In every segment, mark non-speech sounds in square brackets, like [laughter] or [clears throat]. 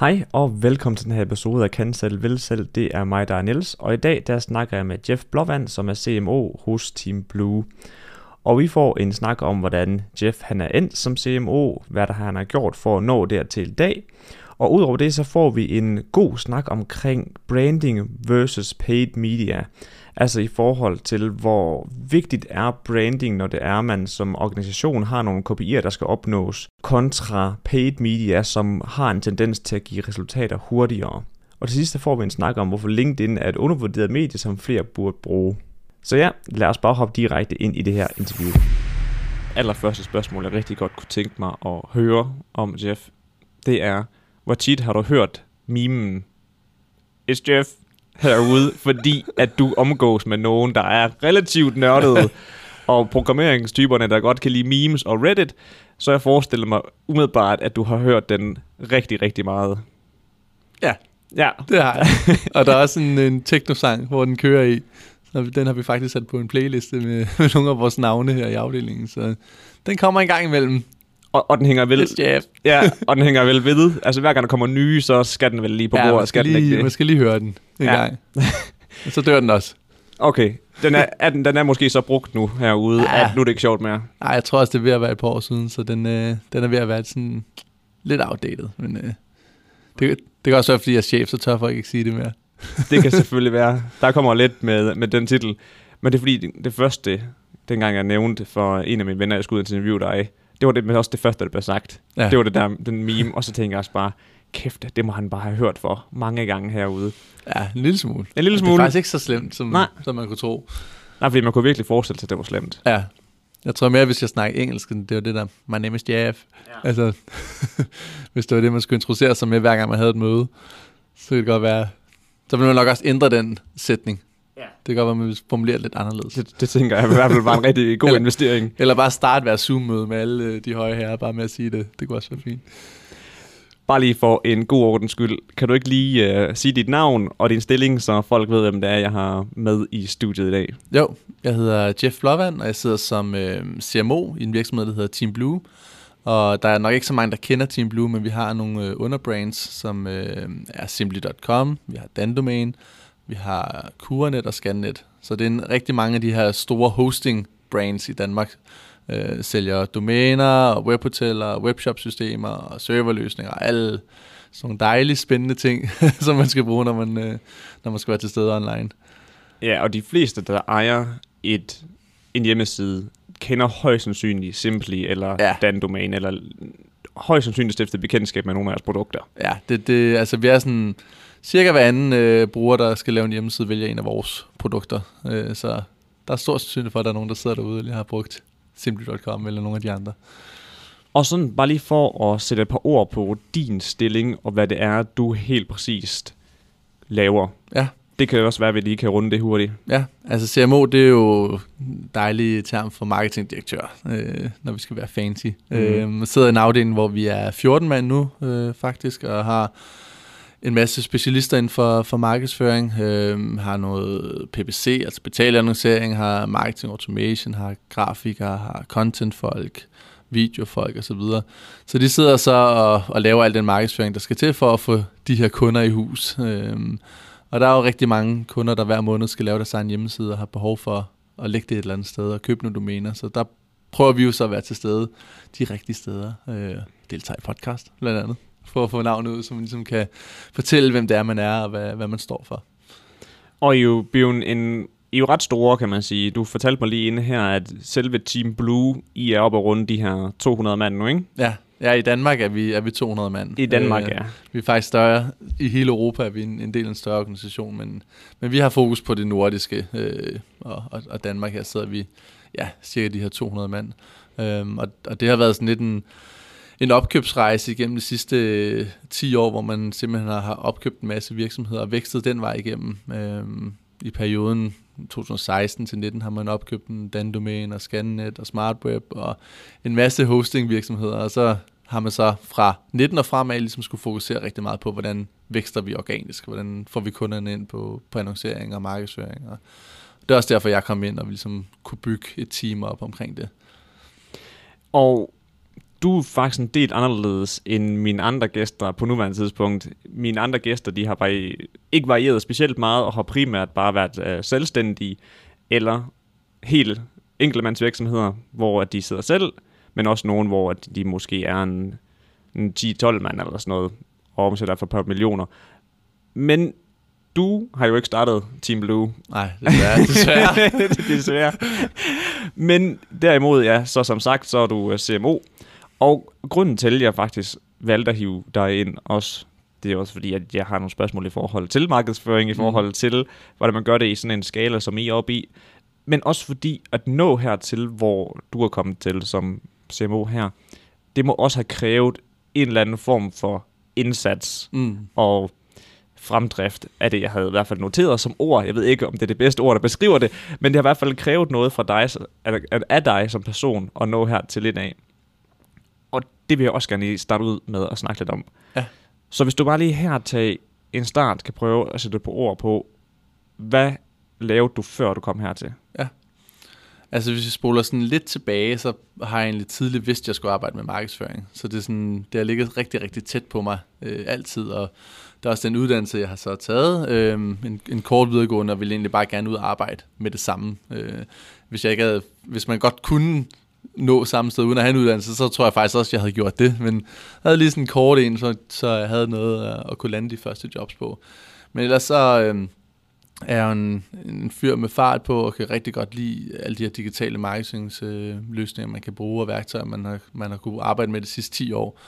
Hej og velkommen til den her episode af Kan Selv Vil Selv. Det er mig, der er Niels, og i dag der snakker jeg med Jeff Blåvand, som er CMO hos Team Blue. Og vi får en snak om, hvordan Jeff han er endt som CMO, hvad der han har gjort for at nå dertil i dag. Og udover det, så får vi en god snak omkring branding versus paid media. Altså i forhold til, hvor vigtigt er branding, når det er, man som organisation har nogle kopier, der skal opnås, kontra paid media, som har en tendens til at give resultater hurtigere. Og til sidst får vi en snak om, hvorfor LinkedIn er et undervurderet medie, som flere burde bruge. Så ja, lad os bare hoppe direkte ind i det her interview. Allerførste spørgsmål, jeg rigtig godt kunne tænke mig at høre om Jeff, det er, hvor tit har du hørt mimen It's Jeff herude, fordi at du omgås med nogen, der er relativt nørdet, [laughs] og programmeringstyperne, der godt kan lide memes og Reddit, så jeg forestiller mig umiddelbart, at du har hørt den rigtig, rigtig meget. Ja, Ja, det har jeg. og der er også en, en teknosang, hvor den kører i. Så den har vi faktisk sat på en playliste med, [laughs] med nogle af vores navne her i afdelingen. Så den kommer en gang imellem. Og, og den hænger vel... Ja, og den hænger vel ved. Altså hver gang der kommer nye, så skal den vel lige på ja, bordet. skal skal, den ikke lige, det? man skal lige høre den en Ja. gang. Og så dør den også. Okay, den er, er den, den er måske så brugt nu herude, ja. At nu er det ikke sjovt mere. Nej, jeg tror også, det er ved at være et par år siden, så den, øh, den er ved at være sådan lidt outdated. Men øh, det, det kan også være, fordi jeg er chef, så tør folk ikke sige det mere. Det kan [laughs] selvfølgelig være. Der kommer lidt med, med den titel. Men det er fordi, det, det første, dengang jeg nævnte for en af mine venner, jeg skulle ud til interviewe dig, det var det, men også det første, der blev sagt. Ja. Det var det der, den meme, og så tænkte jeg også bare, kæft, det må han bare have hørt for mange gange herude. Ja, en lille smule. En lille Og Det smule. er faktisk ikke så slemt, som, Nej. som man kunne tro. Nej, fordi man kunne virkelig forestille sig, at det var slemt. Ja. Jeg tror mere, hvis jeg snakker engelsk, det var det der, my name is Jeff. Ja. Altså, [laughs] hvis det var det, man skulle introducere sig med, hver gang man havde et møde, så kan det godt være, så ville man nok også ændre den sætning. Ja. Det kan godt være, at man vil formulere det lidt anderledes. Det, det tænker jeg i hvert fald var en rigtig god [laughs] Eller- investering. Eller bare starte hver Zoom-møde med alle øh, de høje herrer, bare med at sige det. Det kunne også være fint. Bare lige for en god ordens skyld, kan du ikke lige uh, sige dit navn og din stilling, så folk ved, hvem det er, jeg har med i studiet i dag? Jo, jeg hedder Jeff Blåvand, og jeg sidder som øh, CMO i en virksomhed, der hedder Team Blue. Og der er nok ikke så mange, der kender Team Blue, men vi har nogle øh, underbrands, som øh, er Simply.com, vi har Dandomain, vi har Kurenet og Scannet. Så det er en, rigtig mange af de her store hosting brands i Danmark, øh, sælger domæner, og webhoteller, webshop-systemer og serverløsninger og alle sådan nogle dejlige, spændende ting, [laughs] som man skal bruge, når man, øh, når man skal være til stede online. Ja, og de fleste, der ejer et, en hjemmeside, kender højst sandsynligt Simply eller. Ja. Dan-domæne, eller højst sandsynligt stiftet bekendtskab med nogle af jeres produkter. Ja, det, det, altså vi er sådan, cirka hver anden øh, bruger, der skal lave en hjemmeside, vælger en af vores produkter. Øh, så der er stor sandsynlighed for, at der er nogen, der sidder derude og lige har brugt Simply.com eller nogle af de andre. Og sådan bare lige for at sætte et par ord på din stilling, og hvad det er, du helt præcist laver. Ja. Det kan også være, at vi lige kan runde det hurtigt. Ja, altså CMO, det er jo en dejlig term for marketingdirektør, øh, når vi skal være fancy. Mm. Øh, sidder i en afdeling, hvor vi er 14 mand nu, øh, faktisk, og har en masse specialister inden for, for markedsføring. Øh, har noget PPC, altså betalannoncering, har marketing automation, har grafikere, har contentfolk, videofolk osv. Så, videre. så de sidder så og, og laver al den markedsføring, der skal til for at få de her kunder i hus. Øh, og der er jo rigtig mange kunder, der hver måned skal lave deres egen hjemmeside og har behov for at lægge det et eller andet sted og købe nogle domæner. Så der prøver vi jo så at være til stede de rigtige steder. Øh, deltage i podcast, blandt andet. For at få navnet ud, så man ligesom kan fortælle, hvem det er, man er og hvad, hvad man står for. Og I er jo blevet en, I er jo ret store, kan man sige. Du fortalte mig lige inde her, at selve Team Blue, I er oppe og runde de her 200 mand nu, ikke? Ja, ja i Danmark er vi, er vi 200 mand. I Danmark, Øh, ja. Vi er faktisk større. I hele Europa er vi en, en del af en større organisation, men, men vi har fokus på det nordiske, øh, og, og, og Danmark her sidder vi, ja, cirka de her 200 mand. Øhm, og, og det har været sådan lidt en, en opkøbsrejse igennem de sidste øh, 10 år, hvor man simpelthen har, opkøbt en masse virksomheder og vækstet den vej igennem. Øhm, I perioden 2016 til 19 har man opkøbt en Dandomain og Scannet og SmartWeb og en masse hosting virksomheder, og så har man så fra 19 og fremad ligesom skulle fokusere rigtig meget på, hvordan vækster vi organisk, hvordan får vi kunderne ind på, på annoncering og markedsføring. Og det er også derfor, jeg kom ind og vi ligesom kunne bygge et team op omkring det. Og du er faktisk en del anderledes end mine andre gæster på nuværende tidspunkt. Mine andre gæster, de har bare ikke varieret specielt meget, og har primært bare været øh, selvstændige, eller helt enkeltmandsvirksomheder, hvor de sidder selv, men også nogen, hvor de måske er en, en 10-12 mand eller sådan noget, og omsætter for et par millioner. Men du har jo ikke startet Team Blue. Nej, desværre. [laughs] desværre. desværre. Men derimod, ja, så som sagt, så er du øh, CMO. Og grunden til, at jeg faktisk valgte at hive dig ind også, det er også fordi, at jeg har nogle spørgsmål i forhold til markedsføring, i mm. forhold til, hvordan man gør det i sådan en skala, som I er oppe i. Men også fordi, at nå hertil, hvor du er kommet til som CMO her, det må også have krævet en eller anden form for indsats mm. og fremdrift af det, jeg havde i hvert fald noteret som ord. Jeg ved ikke, om det er det bedste ord, der beskriver det, men det har i hvert fald krævet noget fra dig, af dig som person at nå her til lidt af. Det vil jeg også gerne starte ud med at snakke lidt om. Ja. Så hvis du bare lige her til en start kan prøve at sætte på ord på, hvad lavede du før du kom hertil? Ja. Altså hvis vi spoler sådan lidt tilbage, så har jeg egentlig tidligt vidst, at jeg skulle arbejde med markedsføring. Så det, er sådan, det har ligget rigtig, rigtig tæt på mig øh, altid, og der er også den uddannelse, jeg har så taget, øh, en, en kort videregående, og ville egentlig bare gerne ud og arbejde med det samme. Øh, hvis, jeg ikke havde, hvis man godt kunne nå samme sted uden at have en uddannelse, så tror jeg faktisk også, at jeg havde gjort det. Men jeg havde lige sådan en kort en, så, så jeg havde noget øh, at, kunne lande de første jobs på. Men ellers så øh, er jeg en, en fyr med fart på, og kan rigtig godt lide alle de her digitale marketingsløsninger, øh, man kan bruge, og værktøjer, man har, man har kunne arbejde med de sidste 10 år.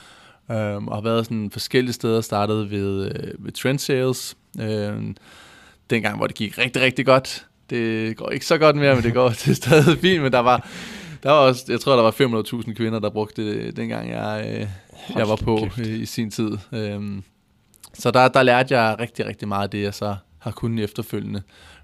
Øh, og har været sådan forskellige steder, startet ved, øh, ved Trend Sales, øh, dengang, hvor det gik rigtig, rigtig godt. Det går ikke så godt mere, men det går det [laughs] stadig fint, men der var, der var også, jeg tror, der var 500.000 kvinder, der brugte det, dengang jeg, uh, jeg var på i, i sin tid. Um, så der, der lærte jeg rigtig, rigtig meget af det, jeg så har kunnet efterfølgende.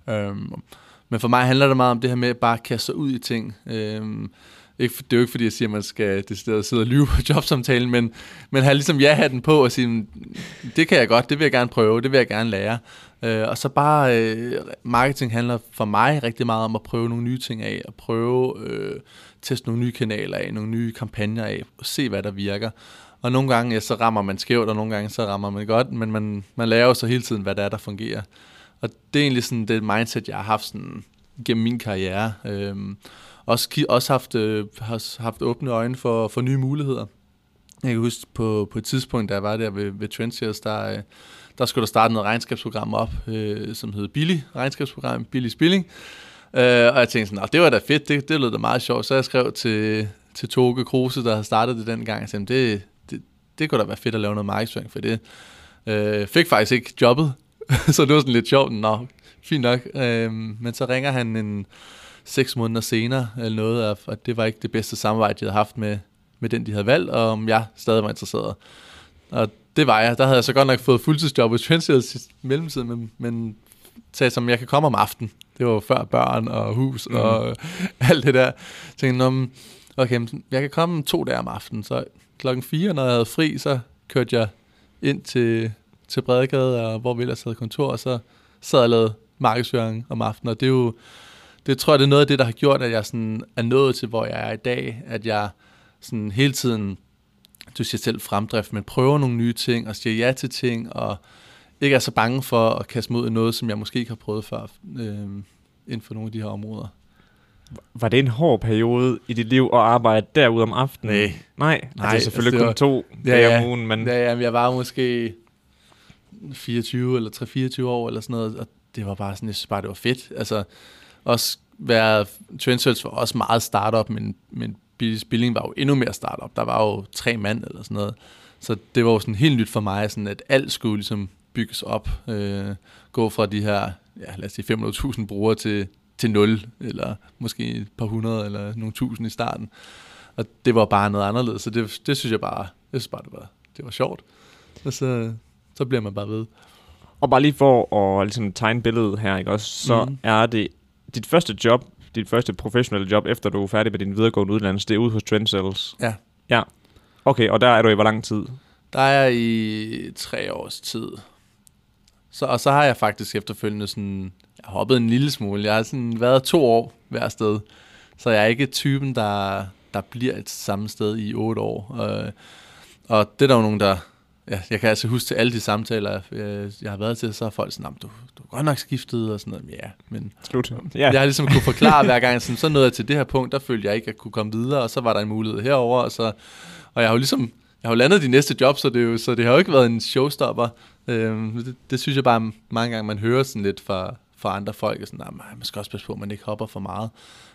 Um, men for mig handler det meget om det her med bare at kaste sig ud i ting. Um, ikke, det er jo ikke, fordi jeg siger, at man skal det sted sidde og lyve på [laughs] jobsamtalen, men, men have ligesom ja-hatten på og sige, det kan jeg godt, det vil jeg gerne prøve, det vil jeg gerne lære. Øh, og så bare, øh, marketing handler for mig rigtig meget om at prøve nogle nye ting af, at prøve øh, teste nogle nye kanaler af, nogle nye kampagner af, og se hvad der virker. Og nogle gange, ja, så rammer man skævt, og nogle gange, så rammer man godt, men man, man lærer jo så hele tiden, hvad der er, der fungerer. Og det er egentlig sådan det mindset, jeg har haft sådan, gennem min karriere. Øh, også, også haft, øh, har haft åbne øjne for, for nye muligheder. Jeg kan huske på, på et tidspunkt, da jeg var der ved, ved Trendshares, der, øh, der skulle der starte noget regnskabsprogram op, øh, som hed Billy regnskabsprogram, Billy Spilling. Øh, og jeg tænkte sådan, det var da fedt, det, det lød da meget sjovt. Så jeg skrev til, til Toge Kruse, der havde startet det dengang, og sagde, det, det, det kunne da være fedt at lave noget markedsføring for det. Øh, fik faktisk ikke jobbet, [laughs] så det var sådan lidt sjovt. Nå, fint nok. Øh, men så ringer han en, seks måneder senere, eller noget, og det var ikke det bedste samarbejde, jeg havde haft med, med den, de havde valgt, og om jeg stadig var interesseret. Og det var jeg. Der havde jeg så godt nok fået fuldtidsjob i Trendsales i mellemtiden, men, men sagde som, jeg kan komme om aftenen. Det var før børn og hus mm. og [laughs] alt det der. Jeg tænkte, okay, jeg kan komme to dage om aftenen, så klokken 4, når jeg havde fri, så kørte jeg ind til, til Bredegade, og hvor vi ellers havde kontor, og så sad jeg og lavede markedsføring om aftenen, og det er jo det tror jeg, det er noget af det, der har gjort, at jeg sådan er nået til, hvor jeg er i dag. At jeg sådan hele tiden, du siger selv fremdrift, men prøver nogle nye ting og siger ja til ting, og ikke er så bange for at kaste mod noget, som jeg måske ikke har prøvet før øh, inden for nogle af de her områder. Var det en hård periode i dit liv at arbejde derude om aftenen? Nej. Nej, Nej det er selvfølgelig altså, det var, kun to ja, dage om ugen. Men... Ja, ja, jeg var måske 24 eller 3-24 år eller sådan noget, og det var bare sådan, jeg synes bare, det var fedt. Altså, også være Trendsearch var også meget startup, men, men Spilling var jo endnu mere startup. Der var jo tre mand eller sådan noget. Så det var jo sådan helt nyt for mig, sådan at alt skulle ligesom bygges op. Øh, gå fra de her, ja, lad os sige 500.000 brugere til, til 0, eller måske et par hundrede, eller nogle tusind i starten. Og det var bare noget anderledes, så det, det synes jeg bare, jeg synes bare, det var, det var sjovt. Og så, så bliver man bare ved. Og bare lige for at ligesom, tegne billedet her, ikke også, så mm. er det dit første job, dit første professionelle job, efter du er færdig med din videregående uddannelse, det er ude hos Trend Sales. Ja. Ja. Okay, og der er du i hvor lang tid? Der er jeg i tre års tid. Så, og så har jeg faktisk efterfølgende sådan, jeg har hoppet en lille smule. Jeg har sådan været to år hver sted. Så jeg er ikke typen, der, der bliver et samme sted i otte år. Og, og det er der jo nogen, der... Ja, jeg kan altså huske til alle de samtaler, jeg, jeg har været til, så har folk sådan, du, du er godt nok skiftet og sådan noget. Ja, men Slut. Ja. Jeg har ligesom kunne forklare hver gang, sådan, så nåede jeg til det her punkt, der følte jeg ikke, at jeg kunne komme videre, og så var der en mulighed herover og, så, og jeg har jo ligesom, jeg har jo landet de næste job, så det, er jo, så det har jo ikke været en showstopper. Øhm, det, det, synes jeg bare mange gange, man hører sådan lidt fra, fra andre folk, sådan, at man skal også passe på, at man ikke hopper for meget.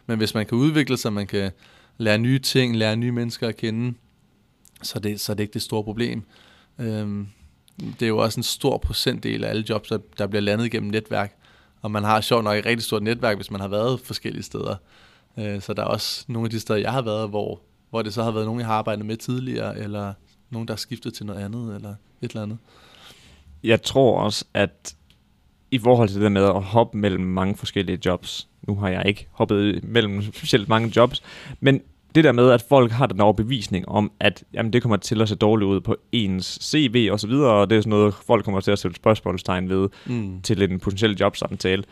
Men hvis man kan udvikle sig, man kan lære nye ting, lære nye mennesker at kende, så det, så det er ikke det store problem. Øhm, det er jo også en stor procentdel af alle jobs, der, der bliver landet gennem netværk. Og man har sjovt nok et rigtig stort netværk, hvis man har været forskellige steder. Øh, så der er også nogle af de steder, jeg har været, hvor, hvor det så har været nogen, jeg har arbejdet med tidligere, eller nogen, der har skiftet til noget andet, eller et eller andet. Jeg tror også, at i forhold til det med at hoppe mellem mange forskellige jobs, nu har jeg ikke hoppet mellem specielt mange jobs, men det der med, at folk har den overbevisning om, at jamen, det kommer til at se dårligt ud på ens CV og så videre, og det er sådan noget, folk kommer til at sætte spørgsmålstegn ved mm. til en potentiel jobsamtale.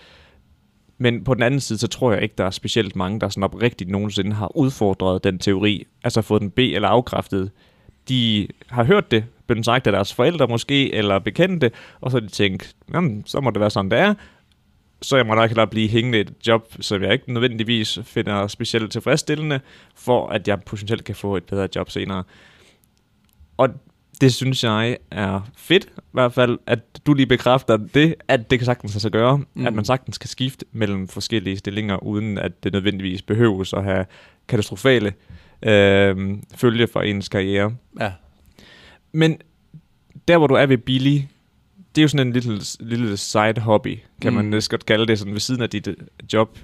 Men på den anden side, så tror jeg ikke, der er specielt mange, der sådan oprigtigt nogensinde har udfordret den teori, altså fået den B eller afkræftet. De har hørt det, blevet sagt af deres forældre måske, eller bekendte, og så har de tænkt, jamen, så må det være sådan, det er, så jeg må nok hellere blive hængende i et job, som jeg ikke nødvendigvis finder specielt tilfredsstillende, for at jeg potentielt kan få et bedre job senere. Og det synes jeg er fedt, i hvert fald, at du lige bekræfter det, at det kan sagtens lade sig gøre, mm. at man sagtens kan skifte mellem forskellige stillinger, uden at det nødvendigvis behøves at have katastrofale øh, følge for ens karriere. Ja. Men der, hvor du er ved Billy, det er jo sådan en lille, lille side hobby, kan mm. man næsten godt kalde det, sådan ved siden af dit øh, job.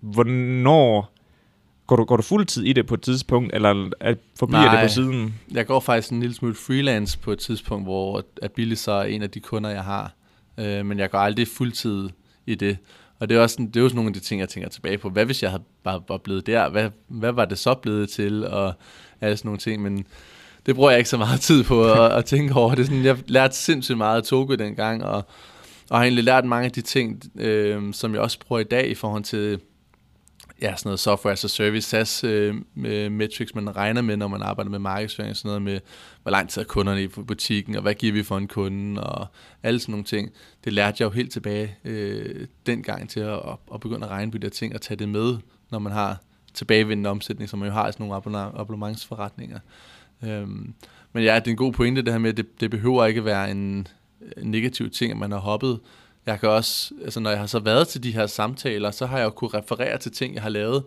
Hvornår går du, går du fuldtid i det på et tidspunkt, eller er, forbliver Nej, det på siden? jeg går faktisk en lille smule freelance på et tidspunkt, hvor at Billy så er en af de kunder, jeg har. Øh, men jeg går aldrig fuldtid i det. Og det er, også, det er jo sådan nogle af de ting, jeg tænker tilbage på. Hvad hvis jeg havde bare var blevet der? Hvad, hvad var det så blevet til? Og alle sådan nogle ting. Men det bruger jeg ikke så meget tid på at, [laughs] at tænke over. Det er sådan, jeg lærte sindssygt meget af Togo dengang, og, og har egentlig lært mange af de ting, øh, som jeg også bruger i dag i forhold til ja, sådan noget software as a service, SaaS øh, metrics, man regner med, når man arbejder med markedsføring og sådan noget med, hvor lang tid er kunderne i butikken, og hvad giver vi for en kunde, og alle sådan nogle ting. Det lærte jeg jo helt tilbage øh, dengang til at, at begynde at regne på de der ting og tage det med, når man har tilbagevendende omsætning, som man jo har i sådan nogle abonnementsforretninger. Øhm, men ja, det er en god pointe, det her med, at det, det behøver ikke være en, en negativ ting, at man har hoppet. Jeg kan også, altså når jeg har så været til de her samtaler, så har jeg jo kunne referere til ting, jeg har lavet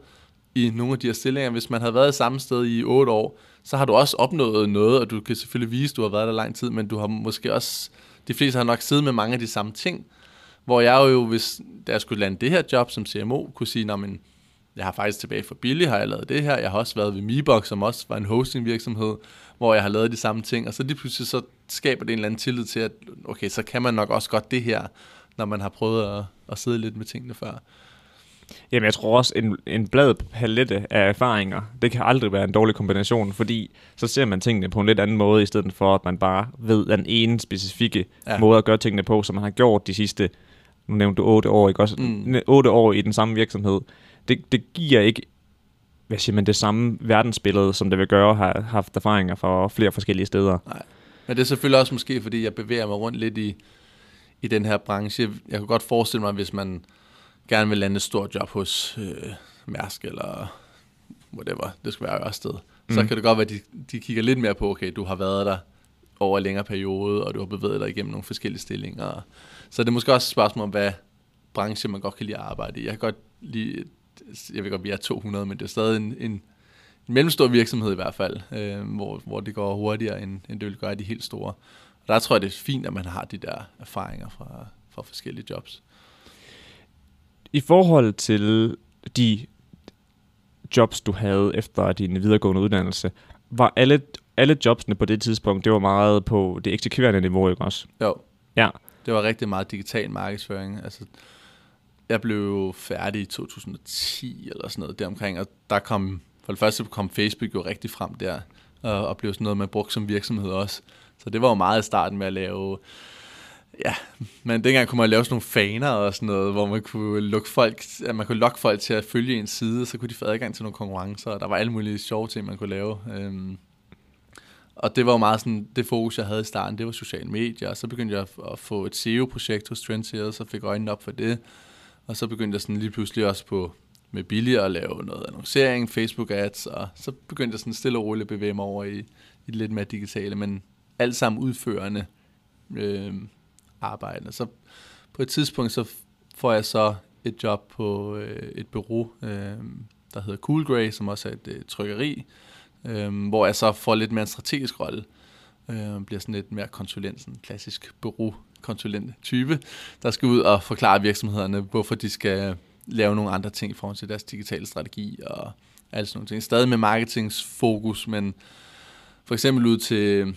i nogle af de her stillinger. Hvis man har været i samme sted i otte år, så har du også opnået noget, og du kan selvfølgelig vise, at du har været der lang tid, men du har måske også, de fleste har nok siddet med mange af de samme ting, hvor jeg jo, hvis da jeg skulle lande det her job som CMO, kunne sige, men jeg har faktisk tilbage for Billy, har jeg lavet det her. Jeg har også været ved Mebox, som også var en hosting virksomhed, hvor jeg har lavet de samme ting. Og så lige pludselig så skaber det en eller anden tillid til, at okay, så kan man nok også godt det her, når man har prøvet at, at sidde lidt med tingene før. Jamen, jeg tror også, en, en blad palette af erfaringer, det kan aldrig være en dårlig kombination, fordi så ser man tingene på en lidt anden måde, i stedet for, at man bare ved den ene specifikke ja. måde at gøre tingene på, som man har gjort de sidste, nu nævnte du otte år, ikke også? Mm. Otte år i den samme virksomhed det, det giver ikke hvad siger man, det samme verdensbillede, som det vil gøre have haft erfaringer fra flere forskellige steder. Nej. Men det er selvfølgelig også måske, fordi jeg bevæger mig rundt lidt i, i den her branche. Jeg kan godt forestille mig, hvis man gerne vil lande et stort job hos øh, Mærsk eller whatever, det skal være Ørsted, mm. så kan det godt være, at de, de kigger lidt mere på, okay, du har været der over en længere periode, og du har bevæget dig igennem nogle forskellige stillinger. Så det er måske også et spørgsmål om, hvad branche man godt kan lide at arbejde i. Jeg kan godt lide jeg ved godt, vi er 200, men det er stadig en, en, en mellemstor virksomhed i hvert fald, øh, hvor, hvor det går hurtigere, end, end det vil gøre de helt store. Og der tror jeg, det er fint, at man har de der erfaringer fra, fra forskellige jobs. I forhold til de jobs, du havde efter din videregående uddannelse, var alle, alle jobsene på det tidspunkt, det var meget på det eksekverende niveau, ikke også? Jo. Ja. Det var rigtig meget digital markedsføring. Altså, jeg blev færdig i 2010 eller sådan noget deromkring, og der kom, for det første kom Facebook jo rigtig frem der, og, og blev sådan noget, man brugte som virksomhed også. Så det var jo meget i starten med at lave Ja, men dengang kunne man lave sådan nogle faner og sådan noget, hvor man kunne lukke folk, at man kunne lokke folk til at følge en side, så kunne de få adgang til nogle konkurrencer, og der var alle mulige sjove ting, man kunne lave. Øhm, og det var jo meget sådan, det fokus, jeg havde i starten, det var sociale medier, og så begyndte jeg at få et SEO-projekt hos Trendseers, så fik øjnene op for det, og så begyndte jeg sådan lige pludselig også på med billigere at lave noget annoncering, Facebook ads, og så begyndte jeg sådan stille og roligt at bevæge mig over i, i lidt mere digitale, men alt sammen udførende øh, arbejde. Så på et tidspunkt, så får jeg så et job på øh, et bureau, øh, der hedder Cool Grey, som også er et øh, trykkeri, øh, hvor jeg så får lidt mere en strategisk rolle. Øh, bliver sådan lidt mere konsulent, sådan en klassisk bureau type, der skal ud og forklare virksomhederne, hvorfor de skal lave nogle andre ting i forhold til deres digitale strategi og alt sådan nogle ting. Stadig med marketingsfokus, men for eksempel ud til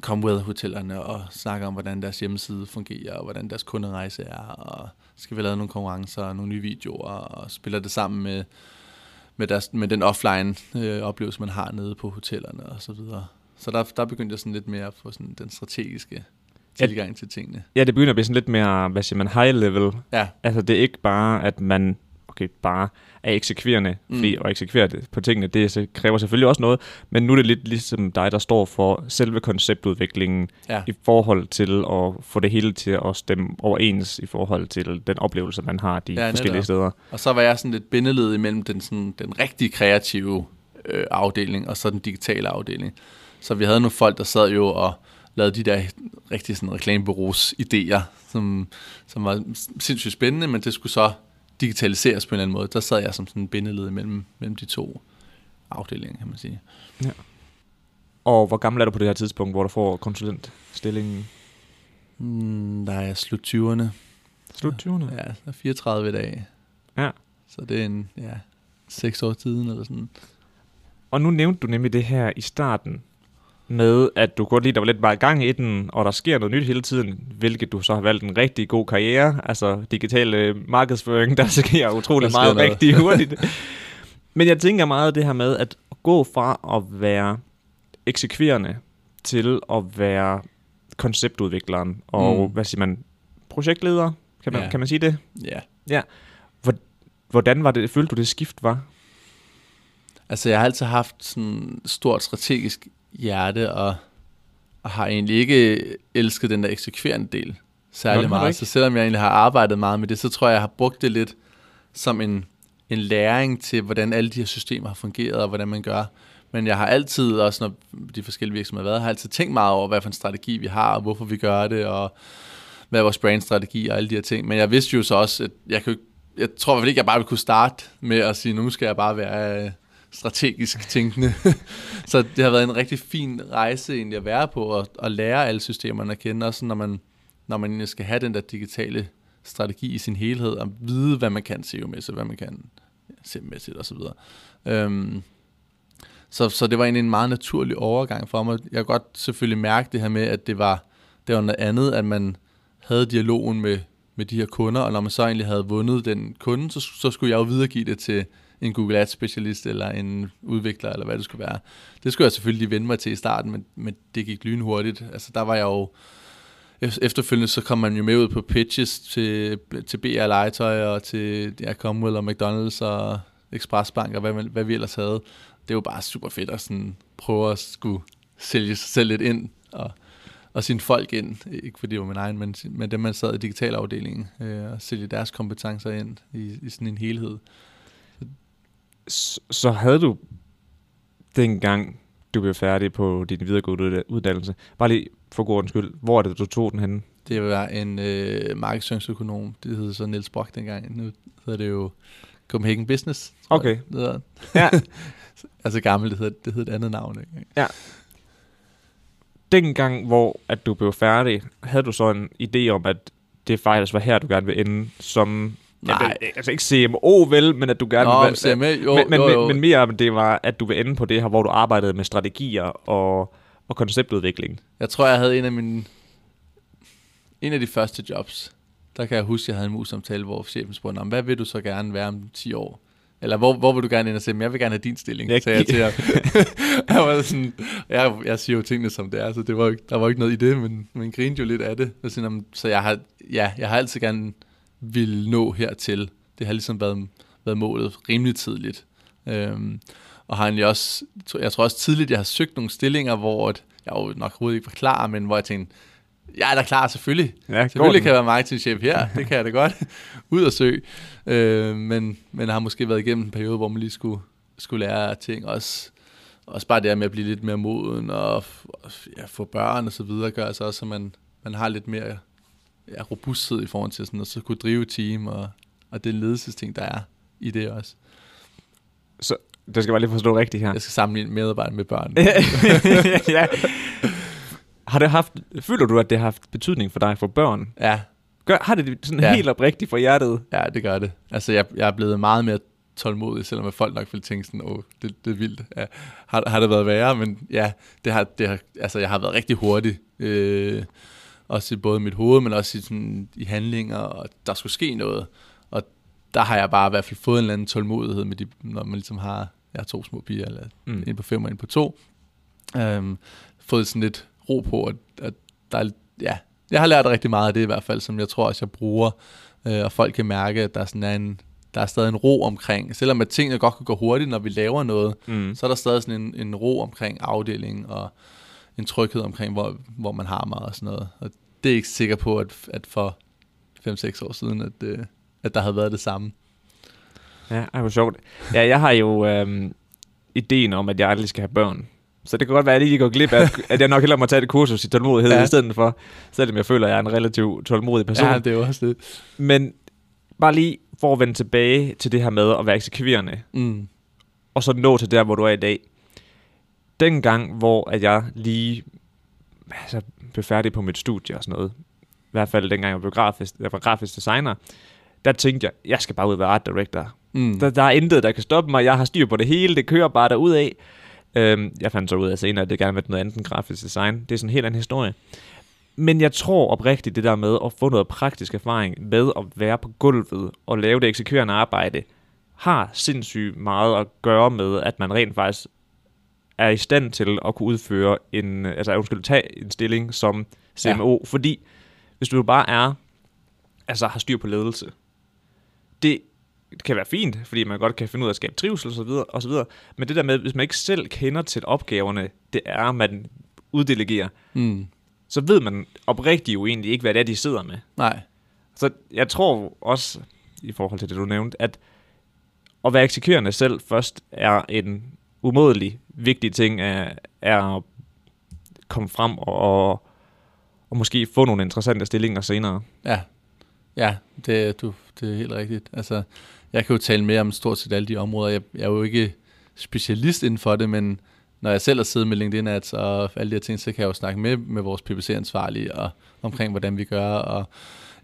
Commonwealth-hotellerne og snakke om, hvordan deres hjemmeside fungerer, og hvordan deres kunderejse er, og skal vi lave nogle konkurrencer og nogle nye videoer, og spiller det sammen med, med, deres, med den offline øh, oplevelse, man har nede på hotellerne og så videre. Så der, der begyndte jeg sådan lidt mere at få sådan den strategiske tilgang til tingene. Ja, det begynder at blive sådan lidt mere, hvad siger man, high level. Ja. Altså det er ikke bare, at man okay, bare er eksekverende, mm. fordi at eksekvere det på tingene, det så kræver selvfølgelig også noget, men nu er det lidt ligesom dig, der står for selve konceptudviklingen ja. i forhold til at få det hele til at stemme overens i forhold til den oplevelse, man har de ja, forskellige netop. steder. Og så var jeg sådan lidt bindeled imellem den, sådan, den rigtig kreative øh, afdeling og så den digitale afdeling. Så vi havde nogle folk, der sad jo og lavede de der rigtig sådan reklamebureaus idéer, som, som var sindssygt spændende, men det skulle så digitaliseres på en eller anden måde. Der sad jeg som sådan en bindeled mellem, mellem de to afdelinger, kan man sige. Ja. Og hvor gammel er du på det her tidspunkt, hvor du får konsulentstillingen? Mm, der er jeg slut 20'erne. Slut 20'erne? Ja, der er 34 i dag. Ja. Så det er en, ja, 6 år tiden eller sådan. Og nu nævnte du nemlig det her i starten, med, at du godt lide, der var lidt bare gang i den, og der sker noget nyt hele tiden, hvilket du så har valgt en rigtig god karriere, altså digital øh, markedsføring, der sker utrolig der meget noget. rigtig [laughs] hurtigt. Men jeg tænker meget det her med at gå fra at være eksekverende til at være konceptudvikleren og, mm. hvad siger man, projektleder, kan man, ja. kan man sige det? Ja. Ja. Hvordan var det, følte du det skift var? Altså jeg har altid haft sådan stort strategisk hjerte, og, og har egentlig ikke elsket den der eksekverende del særlig Nå, meget. Så selvom jeg egentlig har arbejdet meget med det, så tror jeg, jeg har brugt det lidt som en, en læring til, hvordan alle de her systemer har fungeret, og hvordan man gør. Men jeg har altid, også når de forskellige virksomheder har været, har altid tænkt meget over, hvad for en strategi vi har, og hvorfor vi gør det, og hvad er vores brandstrategi og alle de her ting. Men jeg vidste jo så også, at jeg, kunne, jeg tror i hvert fald ikke, jeg bare ville kunne starte med at sige, nu skal jeg bare være strategisk tænkende. [laughs] så det har været en rigtig fin rejse egentlig at være på, og, og lære alle systemerne at kende, også når man, når man skal have den der digitale strategi i sin helhed, og vide, hvad man kan SEO-mæssigt, hvad man kan SEM-mæssigt osv. Øhm, så, så det var egentlig en meget naturlig overgang for mig. Jeg kan godt selvfølgelig mærke det her med, at det var, det var noget andet, at man havde dialogen med, med de her kunder, og når man så egentlig havde vundet den kunde, så, så skulle jeg jo videregive det til en Google Ads specialist eller en udvikler, eller hvad det skulle være. Det skulle jeg selvfølgelig vende mig til i starten, men, men det gik lynhurtigt. Altså der var jeg jo, efterfølgende så kom man jo med ud på pitches til, til BR Legetøj og til ja, Commonwealth og McDonald's og Expressbank og hvad, hvad vi ellers havde. Det var bare super fedt at sådan prøve at skulle sælge sig selv lidt ind og, og sine folk ind. Ikke fordi det var min egen, men, men dem man sad i digitalafdelingen øh, og sælge deres kompetencer ind i, i sådan en helhed så havde du dengang, du blev færdig på din videregående uddannelse, bare lige for god skyld, hvor er det, du tog den henne? Det var en øh, markedsføringsøkonom, det hed så Niels Brock dengang, nu hedder det jo Copenhagen Business. Okay. Det hedder. Ja. [laughs] altså gammel, det hedder, det hedder et andet navn. Ikke? Ja. Dengang, hvor at du blev færdig, havde du så en idé om, at det faktisk var her, du gerne vil ende som Nej. Ja, altså ikke CMO vel, men at du gerne Nå, vil... CMA, jo, men, men, jo, jo. men mere, det var, at du vil ende på det her, hvor du arbejdede med strategier og, og konceptudvikling. Jeg tror, jeg havde en af mine... En af de første jobs, der kan jeg huske, at jeg havde en mus-samtale, hvor chefen spurgte, hvad vil du så gerne være om 10 år? eller hvor, hvor vil du gerne ind og se, men jeg vil gerne have din stilling, Jeg sagde jeg til ham. [laughs] jeg, var sådan, jeg, jeg siger jo tingene som det er, så det var, der var ikke noget i det, men man grinede jo lidt af det. Så, sådan, "Jamen, så jeg har, ja, jeg har altid gerne vil nå hertil. Det har ligesom været, været målet rimelig tidligt. Øhm, og har egentlig også, jeg tror også tidligt, jeg har søgt nogle stillinger, hvor at jeg jo nok overhovedet ikke var klar, men hvor jeg tænkte, jeg er da klar, selvfølgelig. Ja, Selvfølgelig kan jeg være marketingchef her, [laughs] det kan jeg da godt. Ud og søge. Øh, men, men har måske været igennem en periode, hvor man lige skulle, skulle lære ting. Også, også bare det her med at blive lidt mere moden og, og ja, få børn og så videre, gør så også, at man, man har lidt mere ja, robusthed i forhold til sådan, at så kunne drive team og, og det ledelsesting, der er i det også. Så det skal bare lige forstå rigtigt her. Jeg skal sammenligne medarbejdere med børn. [laughs] ja. Har det haft, føler du, at det har haft betydning for dig for børn? Ja, Gør, har det sådan Ja. helt oprigtigt fra hjertet? Ja, det gør det. Altså, jeg, jeg er blevet meget mere tålmodig, selvom at folk nok vil tænke sådan, åh, det, det er vildt. Ja, har, har det været værre? Men ja, det har, det har, altså, jeg har været rigtig hurtig. Øh, også i både mit hoved, men også i, sådan, i handlinger, og der skulle ske noget. Og der har jeg bare i hvert fald fået en eller anden tålmodighed, med de, når man ligesom har, jeg har to små piger, eller Mm. en på fem og en på to. Øhm, fået sådan lidt ro på, at, at der er, ja, jeg har lært rigtig meget af det i hvert fald, som jeg tror også, jeg bruger, øh, og folk kan mærke, at der, sådan er en, der er stadig en ro omkring, selvom at tingene godt kan gå hurtigt, når vi laver noget, Mm. så er der stadig sådan en, en ro omkring afdelingen, og en tryghed omkring, hvor, hvor man har meget og sådan noget. Og det er ikke sikker på, at, at for 5-6 år siden, at, øh, at der havde været det samme. Ja, ej, hvor sjovt. Ja, jeg har jo øhm, ideen om, at jeg aldrig skal have børn. Så det kan godt være, at jeg lige går glip af, at jeg nok hellere må tage det kursus i tålmodighed Ja. [laughs] ja. i stedet for. Selvom jeg føler, at jeg er en relativt tålmodig person. Ja, det er jo også det. Men bare lige for at vende tilbage til det her med at være eksekverende, Mm. og så nå til der, hvor du er i dag. Den gang, hvor at jeg lige altså, blev færdig på mit studie og sådan noget, i hvert fald dengang jeg blev grafisk, jeg var grafisk designer, der tænkte jeg, jeg skal bare ud og være art director. Mm. Der, der er intet, der kan stoppe mig. Jeg har styr på det hele. Det kører bare derud af. Øhm, jeg fandt så ud af senere, at det gerne vil noget andet end grafisk design. Det er sådan en helt anden historie. Men jeg tror oprigtigt det der med at få noget praktisk erfaring med at være på gulvet og lave det eksekverende arbejde, har sindssygt meget at gøre med, at man rent faktisk er i stand til at kunne udføre en, altså undskyld, tage en stilling som CMO. Ja. Fordi hvis du bare er, altså har styr på ledelse, det, kan være fint, fordi man godt kan finde ud af at skabe trivsel og så videre, og så videre. Men det der med, hvis man ikke selv kender til opgaverne, det er, man uddelegerer, Mm. så ved man oprigtigt jo egentlig ikke, hvad det er, de sidder med. Nej. Så jeg tror også, i forhold til det, du nævnte, at at være eksekverende selv først er en umådelig vigtige ting, er, er at komme frem og, og måske få nogle interessante stillinger senere. Ja, ja det, du, det er helt rigtigt. Altså, jeg kan jo tale mere om stort set alle de områder. Jeg, jeg er jo ikke specialist inden for det, men når jeg selv har siddet med LinkedIn Ads og alle de her ting, så kan jeg jo snakke med, med vores PPC-ansvarlige og omkring, hvordan vi gør. Og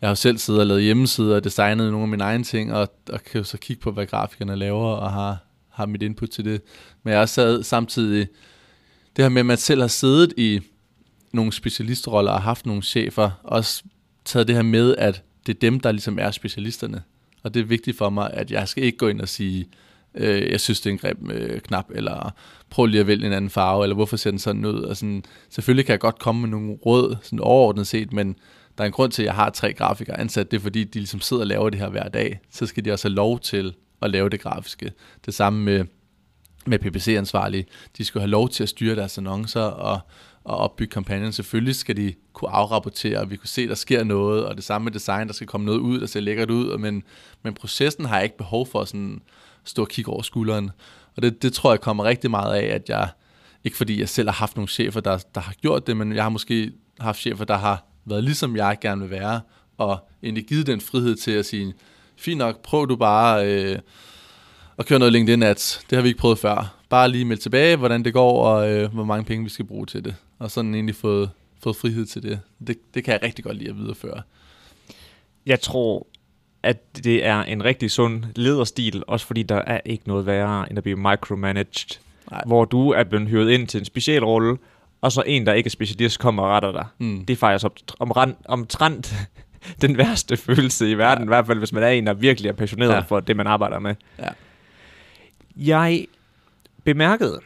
jeg har jo selv siddet og lavet hjemmesider og designet nogle af mine egne ting, og, og kan jo så kigge på, hvad grafikerne laver, og har, har mit input til det. Men jeg har sad samtidig, det her med, at man selv har siddet i nogle specialistroller og haft nogle chefer, også taget det her med, at det er dem, der ligesom er specialisterne. Og det er vigtigt for mig, at jeg skal ikke gå ind og sige, øh, jeg synes, det er en grim øh, knap, eller prøv lige at vælge en anden farve, eller hvorfor ser den sådan ud? Og sådan, selvfølgelig kan jeg godt komme med nogle råd, sådan overordnet set, men der er en grund til, at jeg har tre grafikere ansat. Det er fordi, de ligesom sidder og laver det her hver dag. Så skal de også have lov til at lave det grafiske. Det samme med, med PPC-ansvarlige. De skulle have lov til at styre deres annoncer og, og opbygge kampagnen. Selvfølgelig skal de kunne afrapportere, og vi kunne se, at der sker noget, og det samme med design, der skal komme noget ud, der ser lækkert ud, men, men processen har jeg ikke behov for sådan stå og kigge over skulderen. Og det, det tror jeg kommer rigtig meget af, at jeg, ikke fordi jeg selv har haft nogle chefer, der, der har gjort det, men jeg har måske haft chefer, der har været ligesom jeg gerne vil være, og egentlig givet den frihed til at sige, fint nok, prøv du bare øh, at køre noget LinkedIn ads. Det har vi ikke prøvet før. Bare lige meld tilbage, hvordan det går, og øh, hvor mange penge vi skal bruge til det. Og sådan egentlig fået, fået frihed til det. det. Det kan jeg rigtig godt lide at videreføre. Jeg tror, at det er en rigtig sund lederstil, også fordi der er ikke noget værre, end at blive micromanaged, Nej. hvor du er blevet hyret ind til en speciel rolle, og så en, der ikke er specialist, kommer og retter dig. Mm. Det er faktisk om, om, omtrent [laughs] den værste følelse i verden, ja. i hvert fald hvis man er en, der virkelig er passioneret Ja. for det, man arbejder med. Ja. Jeg bemærkede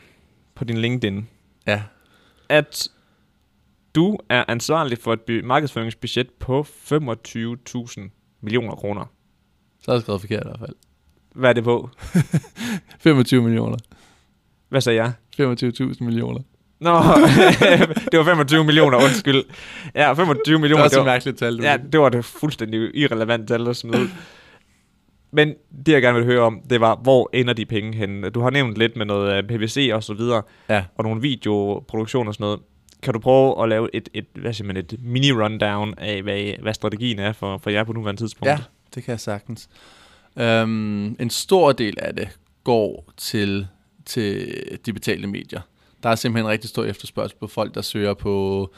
på din LinkedIn, Ja. at du er ansvarlig for et markedsføringsbudget på 25.000 millioner kroner. Så er jeg skrevet forkert i hvert fald. Hvad er det på? [laughs] 25 millioner. Hvad sagde jeg? 25.000 millioner. Nå, [laughs] det var 25 millioner, undskyld. Ja, 25 Det millioner. er også det et var, mærkeligt tal. Du ja, det var det fuldstændig irrelevant tal at smide ud. Men det, jeg gerne vil høre om, det var, hvor ender de penge henne? Du har nævnt lidt med noget øh, PVC og så videre, ja. og nogle videoproduktioner og sådan noget. Kan du prøve at lave et, et, hvad siger man, et mini-rundown af, hvad, hvad strategien er for, for jer på nuværende tidspunkt? Ja, det kan jeg sagtens. Um, en stor del af det går til, til de betalte medier. Der er simpelthen en rigtig stor efterspørgsel på folk, der søger på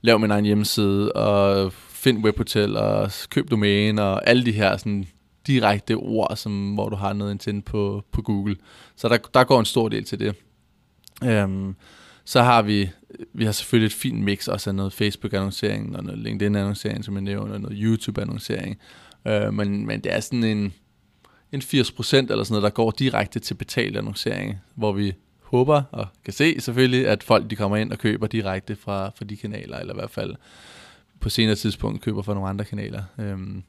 lav min egen hjemmeside, og find webhotel, og køb domæne, og alle de her sådan, direkte ord, som, hvor du har noget intent på, på Google. Så der, der går en stor del til det. Øhm, så har vi, vi har selvfølgelig et fint mix også af noget Facebook-annoncering, og noget LinkedIn-annoncering, som jeg nævner, og noget YouTube-annoncering. Uh, men, men det er sådan en, en 80% eller sådan noget, der går direkte til betalt annoncering, hvor vi håber og kan se selvfølgelig, at folk de kommer ind og køber direkte fra, fra de kanaler, eller i hvert fald på senere tidspunkt køber fra nogle andre kanaler. Øhm,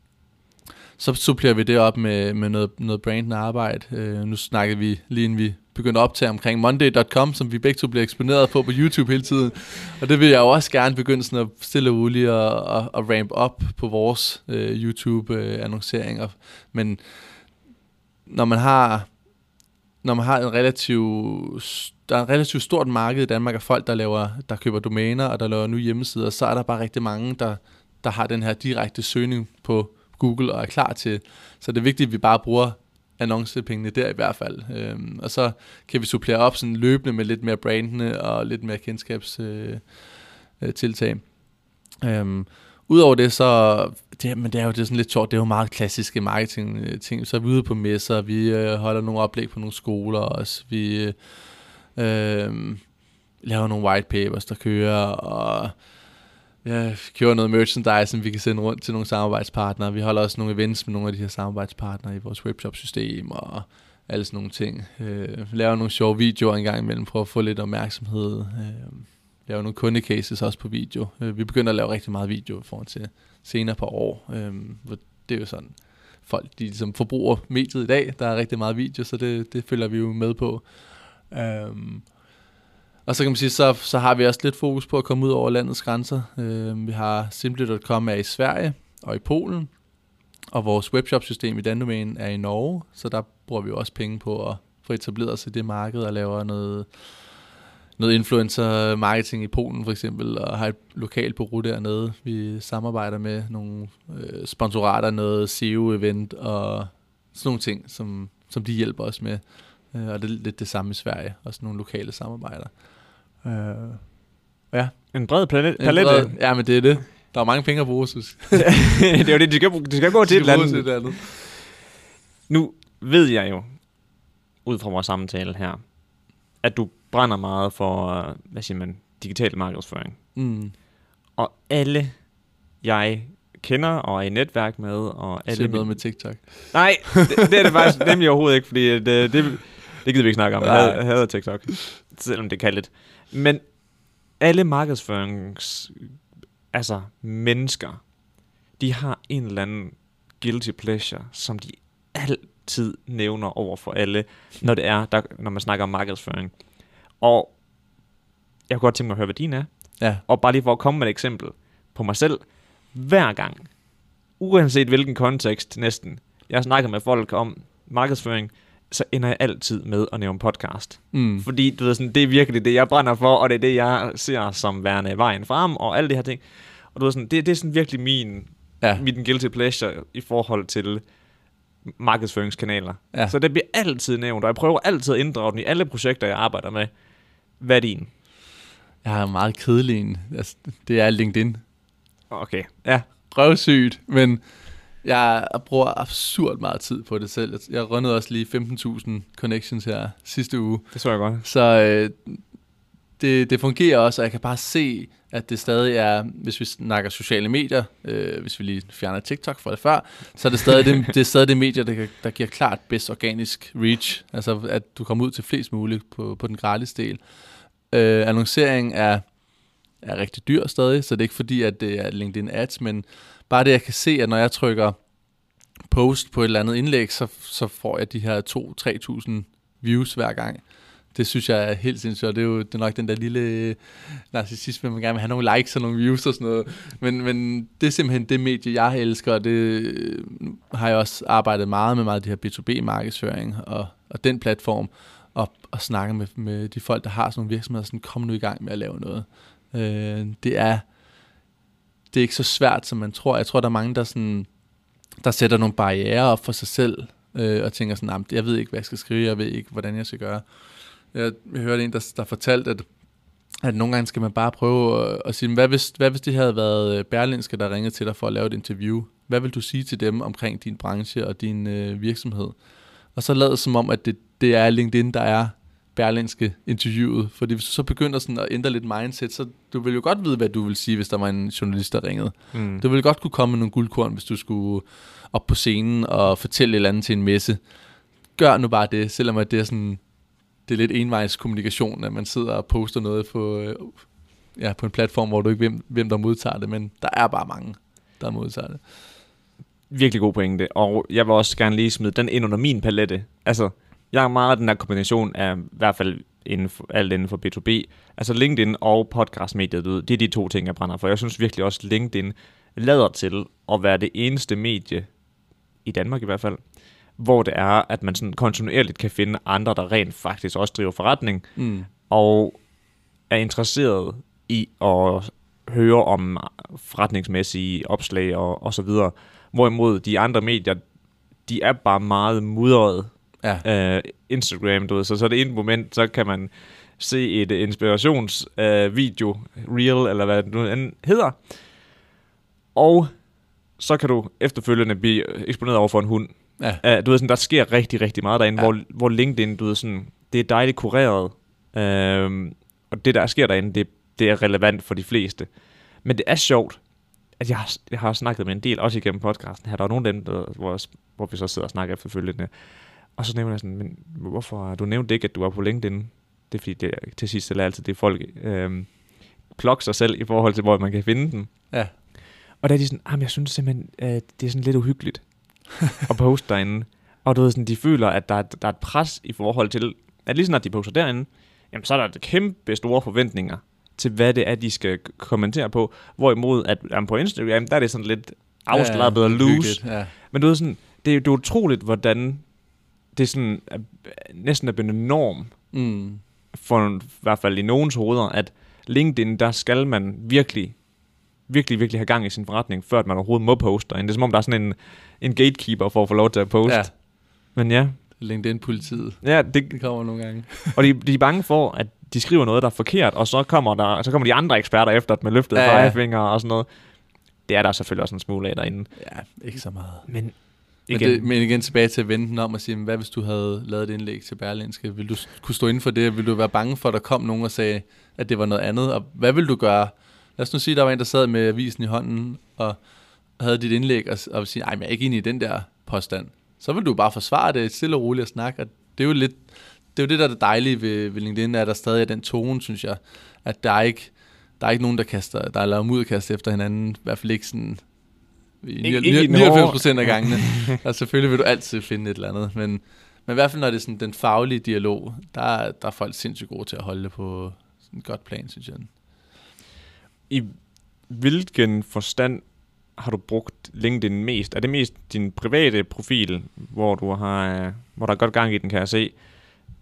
så supplerer vi det op med, med noget, noget brandende arbejde. Øh, nu snakkede vi lige inden vi begyndte at optage omkring monday.com, som vi begge to bliver eksponeret på på YouTube hele tiden. Og det vil jeg jo også gerne begynde sådan at stille og roligt og, og, og ramp op på vores øh, YouTube-annonceringer. Øh, Men når man har når man har en relativ, der er en relativt stort marked i Danmark af folk, der laver, der køber domæner og der laver nye hjemmesider, så er der bare rigtig mange, der, der har den her direkte søgning på Google og er klar til. Så det er vigtigt, at vi bare bruger annoncepengene der i hvert fald. Øhm, og så kan vi supplere op sådan løbende med lidt mere brandende og lidt mere kendskabstiltag. Øh, øh, tiltag. øhm, Udover det, så, det, men det er jo det er sådan lidt sjovt, det er jo meget klassiske marketing øh, ting. Så er vi ude på messer, vi øh, holder nogle oplæg på nogle skoler også, vi øh, øh, laver nogle white papers, der kører, og ja, kører noget merchandise, som vi kan sende rundt til nogle samarbejdspartnere. Vi holder også nogle events med nogle af de her samarbejdspartnere i vores webshop-system, og alle sådan nogle ting. Øh, laver nogle sjove videoer en gang imellem, prøver at få lidt opmærksomhed. Øh, laver nogle kundecases også på video. Øh, vi begynder at lave rigtig meget video i forhold til senere på år. Øh, det er jo sådan, folk de ligesom forbruger mediet i dag. Der er rigtig meget video, så det, det følger vi jo med på. Øh, og så kan man sige, så, så har vi også lidt fokus på at komme ud over landets grænser. Øh, vi har Simply.com er i Sverige og i Polen, og vores webshop-system i Dandomæne er i Norge, så der bruger vi jo også penge på at få etableret os i det marked og lave noget, noget influencer marketing i Polen for eksempel, og har et lokalt bureau dernede. Vi samarbejder med nogle øh, sponsorater, noget SEO-event og sådan nogle ting, som, som de hjælper os med. Øh, og det er lidt det samme i Sverige, også nogle lokale samarbejder. Øh, ja. En bred palette. En bred, ja, men det er det. Der er mange penge at bruge, synes [laughs] det er jo det, de skal, de skal gå til et eller andet. Til et andet. Nu ved jeg jo, ud fra vores samtale her, at du brænder meget for, hvad siger man, digital markedsføring. Mm. Og alle, jeg kender og er i netværk med, og alle... Siger noget med TikTok. Nej, det, det er det faktisk nemlig overhovedet ikke, fordi det, det, det gider vi ikke snakke om. Jeg hader, hader TikTok, selvom det kan lidt. Men alle markedsførings altså mennesker, de har en eller anden guilty pleasure, som de altid nævner over for alle, når det er, der, når man snakker om markedsføring. Og jeg kunne godt tænke mig at høre, hvad din er. Ja. Og bare lige for at komme med et eksempel på mig selv. Hver gang, uanset hvilken kontekst næsten, jeg snakker med folk om markedsføring, så ender jeg altid med at nævne podcast. Mm. Fordi du ved, sådan, det er virkelig det, jeg brænder for, og det er det, jeg ser som værende vejen frem, og alle de her ting. Og du ved, sådan, det, det er sådan virkelig min, ja. min guilty pleasure i forhold til markedsføringskanaler. Ja. Så det bliver altid nævnt, og jeg prøver altid at inddrage den i alle projekter, jeg arbejder med. Hvad er din? Jeg har meget kedelig en. Altså, det er LinkedIn. Okay, ja. Røvsygt, men jeg bruger absurd meget tid på det selv. Jeg rundede også lige 15.000 connections her sidste uge. Det så jeg godt. Så øh, det, det fungerer også, og jeg kan bare se, at det stadig er, hvis vi snakker sociale medier, øh, hvis vi lige fjerner TikTok fra det før, så er det stadig det, [laughs] det, er stadig det medier, der, der giver klart bedst organisk reach, altså at du kommer ud til flest muligt på, på den gratis del. Øh, annoncering er, er rigtig dyr stadig, så det er ikke fordi, at det er LinkedIn Ads, men bare det, jeg kan se, at når jeg trykker post på et eller andet indlæg, så, så får jeg de her 2-3.000 views hver gang. Det synes jeg er helt sindssygt, og det er jo det er nok den der lille øh, narcissisme, man gerne vil have nogle likes og nogle views og sådan noget. Men, men det er simpelthen det medie, jeg elsker, og det øh, har jeg også arbejdet meget med meget af det her B2B-markedsføring og, og den platform, og, og snakke med, med de folk, der har sådan nogle virksomheder, sådan kom nu i gang med at lave noget. Øh, det er det er ikke så svært, som man tror. Jeg tror, der er mange, der, sådan, der sætter nogle barriere op for sig selv, øh, og tænker sådan, jeg ved ikke, hvad jeg skal skrive, jeg ved ikke, hvordan jeg skal gøre. Jeg, jeg hørte en, der, der fortalte, at, at nogle gange skal man bare prøve at, at sige, hvad hvis, hvad hvis det havde været øh, Berlinske, der ringede til dig for at lave et interview? Hvad vil du sige til dem omkring din branche og din øh, virksomhed? Og så lad som om, at det, det er LinkedIn, der er Berlinske interviewet. Fordi hvis du så begynder sådan at ændre lidt mindset, så du vil jo godt vide, hvad du vil sige, hvis der var en journalist, der ringede. Mm. Du vil godt kunne komme med nogle guldkorn, hvis du skulle op på scenen og fortælle et eller andet til en messe. Gør nu bare det, selvom at det er sådan det er lidt envejs kommunikation, at man sidder og poster noget på, øh, ja, på en platform, hvor du ikke ved, hvem der modtager det, men der er bare mange, der modtager det. Virkelig god pointe, og jeg vil også gerne lige smide den ind under min palette. Altså, jeg er meget af den her kombination af, i hvert fald inden for, alt inden for B2B, altså LinkedIn og podcastmediet, det er de to ting, jeg brænder for. Jeg synes virkelig også, LinkedIn lader til at være det eneste medie, i Danmark i hvert fald, hvor det er, at man sådan kontinuerligt kan finde andre, der rent faktisk også driver forretning, mm. og er interesseret i at høre om forretningsmæssige opslag og, og så videre. Hvorimod de andre medier, de er bare meget mudrede. Ja. Uh, Instagram, du ved, så, så det ene moment, så kan man se et inspirationsvideo, uh, reel, eller hvad det nu hedder. Og så kan du efterfølgende blive eksponeret over for en hund, Ja. Uh, du ved, sådan, der sker rigtig, rigtig meget derinde, ja. hvor, hvor LinkedIn, du ved, sådan, det er dejligt kureret, uh, og det, der sker derinde, det, det er relevant for de fleste. Men det er sjovt, at jeg har, jeg har snakket med en del, også igennem podcasten her, der er nogle af dem, der, hvor, hvor vi så sidder og snakker efterfølgende, og så nævner jeg sådan, men hvorfor, du nævnte ikke, at du var på LinkedIn? Det er fordi, det, til sidst er altid det, folk øh, plukker sig selv i forhold til, hvor man kan finde den. Ja. Og der er de sådan, ah, jeg synes simpelthen, at det er sådan lidt uhyggeligt og poste derinde. Og du ved, sådan, de føler, at der er, der er et pres i forhold til, at lige snart de poster derinde, jamen så er der kæmpe store forventninger til, hvad det er, de skal kommentere på. Hvorimod, at jamen, på Instagram, der er det sådan lidt afslappet ja, og loose. ja. Men du ved sådan, det er jo utroligt, hvordan det sådan er, næsten er blevet en norm, mm. for i hvert fald i nogens hoveder, at LinkedIn, der skal man virkelig, virkelig, virkelig have gang i sin forretning, før at man overhovedet må poste derinde. Det er som om, der er sådan en, en gatekeeper for at få lov til at poste. Ja. Men ja. LinkedIn-politiet. Ja, det, det kommer nogle gange. [laughs] og de, de er bange for, at de skriver noget, der er forkert, og så kommer, der, så kommer de andre eksperter efter med løftede ja, pegefinger og sådan noget. Det er der selvfølgelig også en smule af derinde. Ja, ikke så meget. Men igen. Men, det, men igen tilbage til at vende den om og sige, hvad hvis du havde lavet et indlæg til Berlinske? Vil du kunne stå inden for det? Vil du være bange for, at der kom nogen og sagde, at det var noget andet? Og hvad vil du gøre? Lad os nu sige, der var en, der sad med avisen i hånden og havde dit indlæg og, og sige, nej, jeg er ikke enig i den der påstand. Så vil du bare forsvare det stille og roligt og snakke. Og det er jo lidt, det er jo det, der er det dejlige ved, ved LinkedIn, at der stadig er den tone, synes jeg, at der er ikke, der er ikke nogen, der kaster, der er lavet mudderkast efter hinanden, i hvert fald ikke sådan i 99 procent af gangene. og selvfølgelig vil du altid finde et eller andet, men, men i hvert fald når det er sådan den faglige dialog, der, der er folk sindssygt gode til at holde det på sådan et godt plan, synes jeg. I hvilken forstand har du brugt LinkedIn mest? Er det mest din private profil, hvor du har, øh, hvor der er godt gang i den, kan jeg se?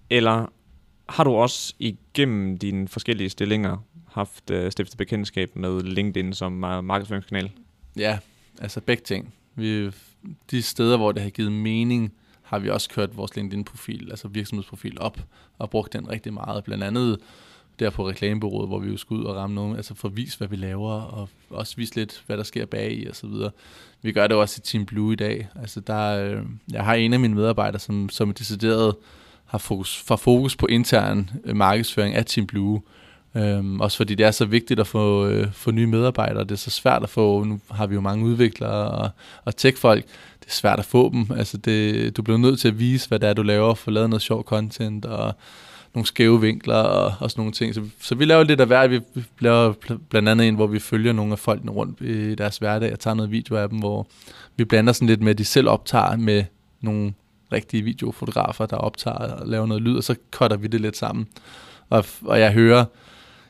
Eller har du også igennem dine forskellige stillinger haft uh, stiftet bekendtskab med LinkedIn som markedsføringskanal? Ja, altså begge ting. Vi, de steder, hvor det har givet mening, har vi også kørt vores LinkedIn-profil, altså virksomhedsprofil op, og brugt den rigtig meget. Blandt andet der på reklamebureauet, hvor vi jo skulle ud og ramme nogen, altså for at vise, hvad vi laver, og også vise lidt, hvad der sker bag i og så videre. Vi gør det også i Team Blue i dag. Altså der, øh, jeg har en af mine medarbejdere, som, som er decideret har fokus, for fokus på intern øh, markedsføring af Team Blue, Øhm, også fordi det er så vigtigt at få, øh, få nye medarbejdere. Det er så svært at få, nu har vi jo mange udviklere og, og tech-folk, det er svært at få dem. Altså det, du bliver nødt til at vise, hvad det er, du laver, få lavet noget sjov content og nogle skæve vinkler og, og sådan nogle ting. Så, så vi laver lidt af hver. Vi laver blandt andet en, hvor vi følger nogle af folkene rundt i deres hverdag og tager noget video af dem, hvor vi blander sådan lidt med, at de selv optager med nogle rigtige videofotografer, der optager og laver noget lyd, og så cutter vi det lidt sammen. Og, og jeg hører,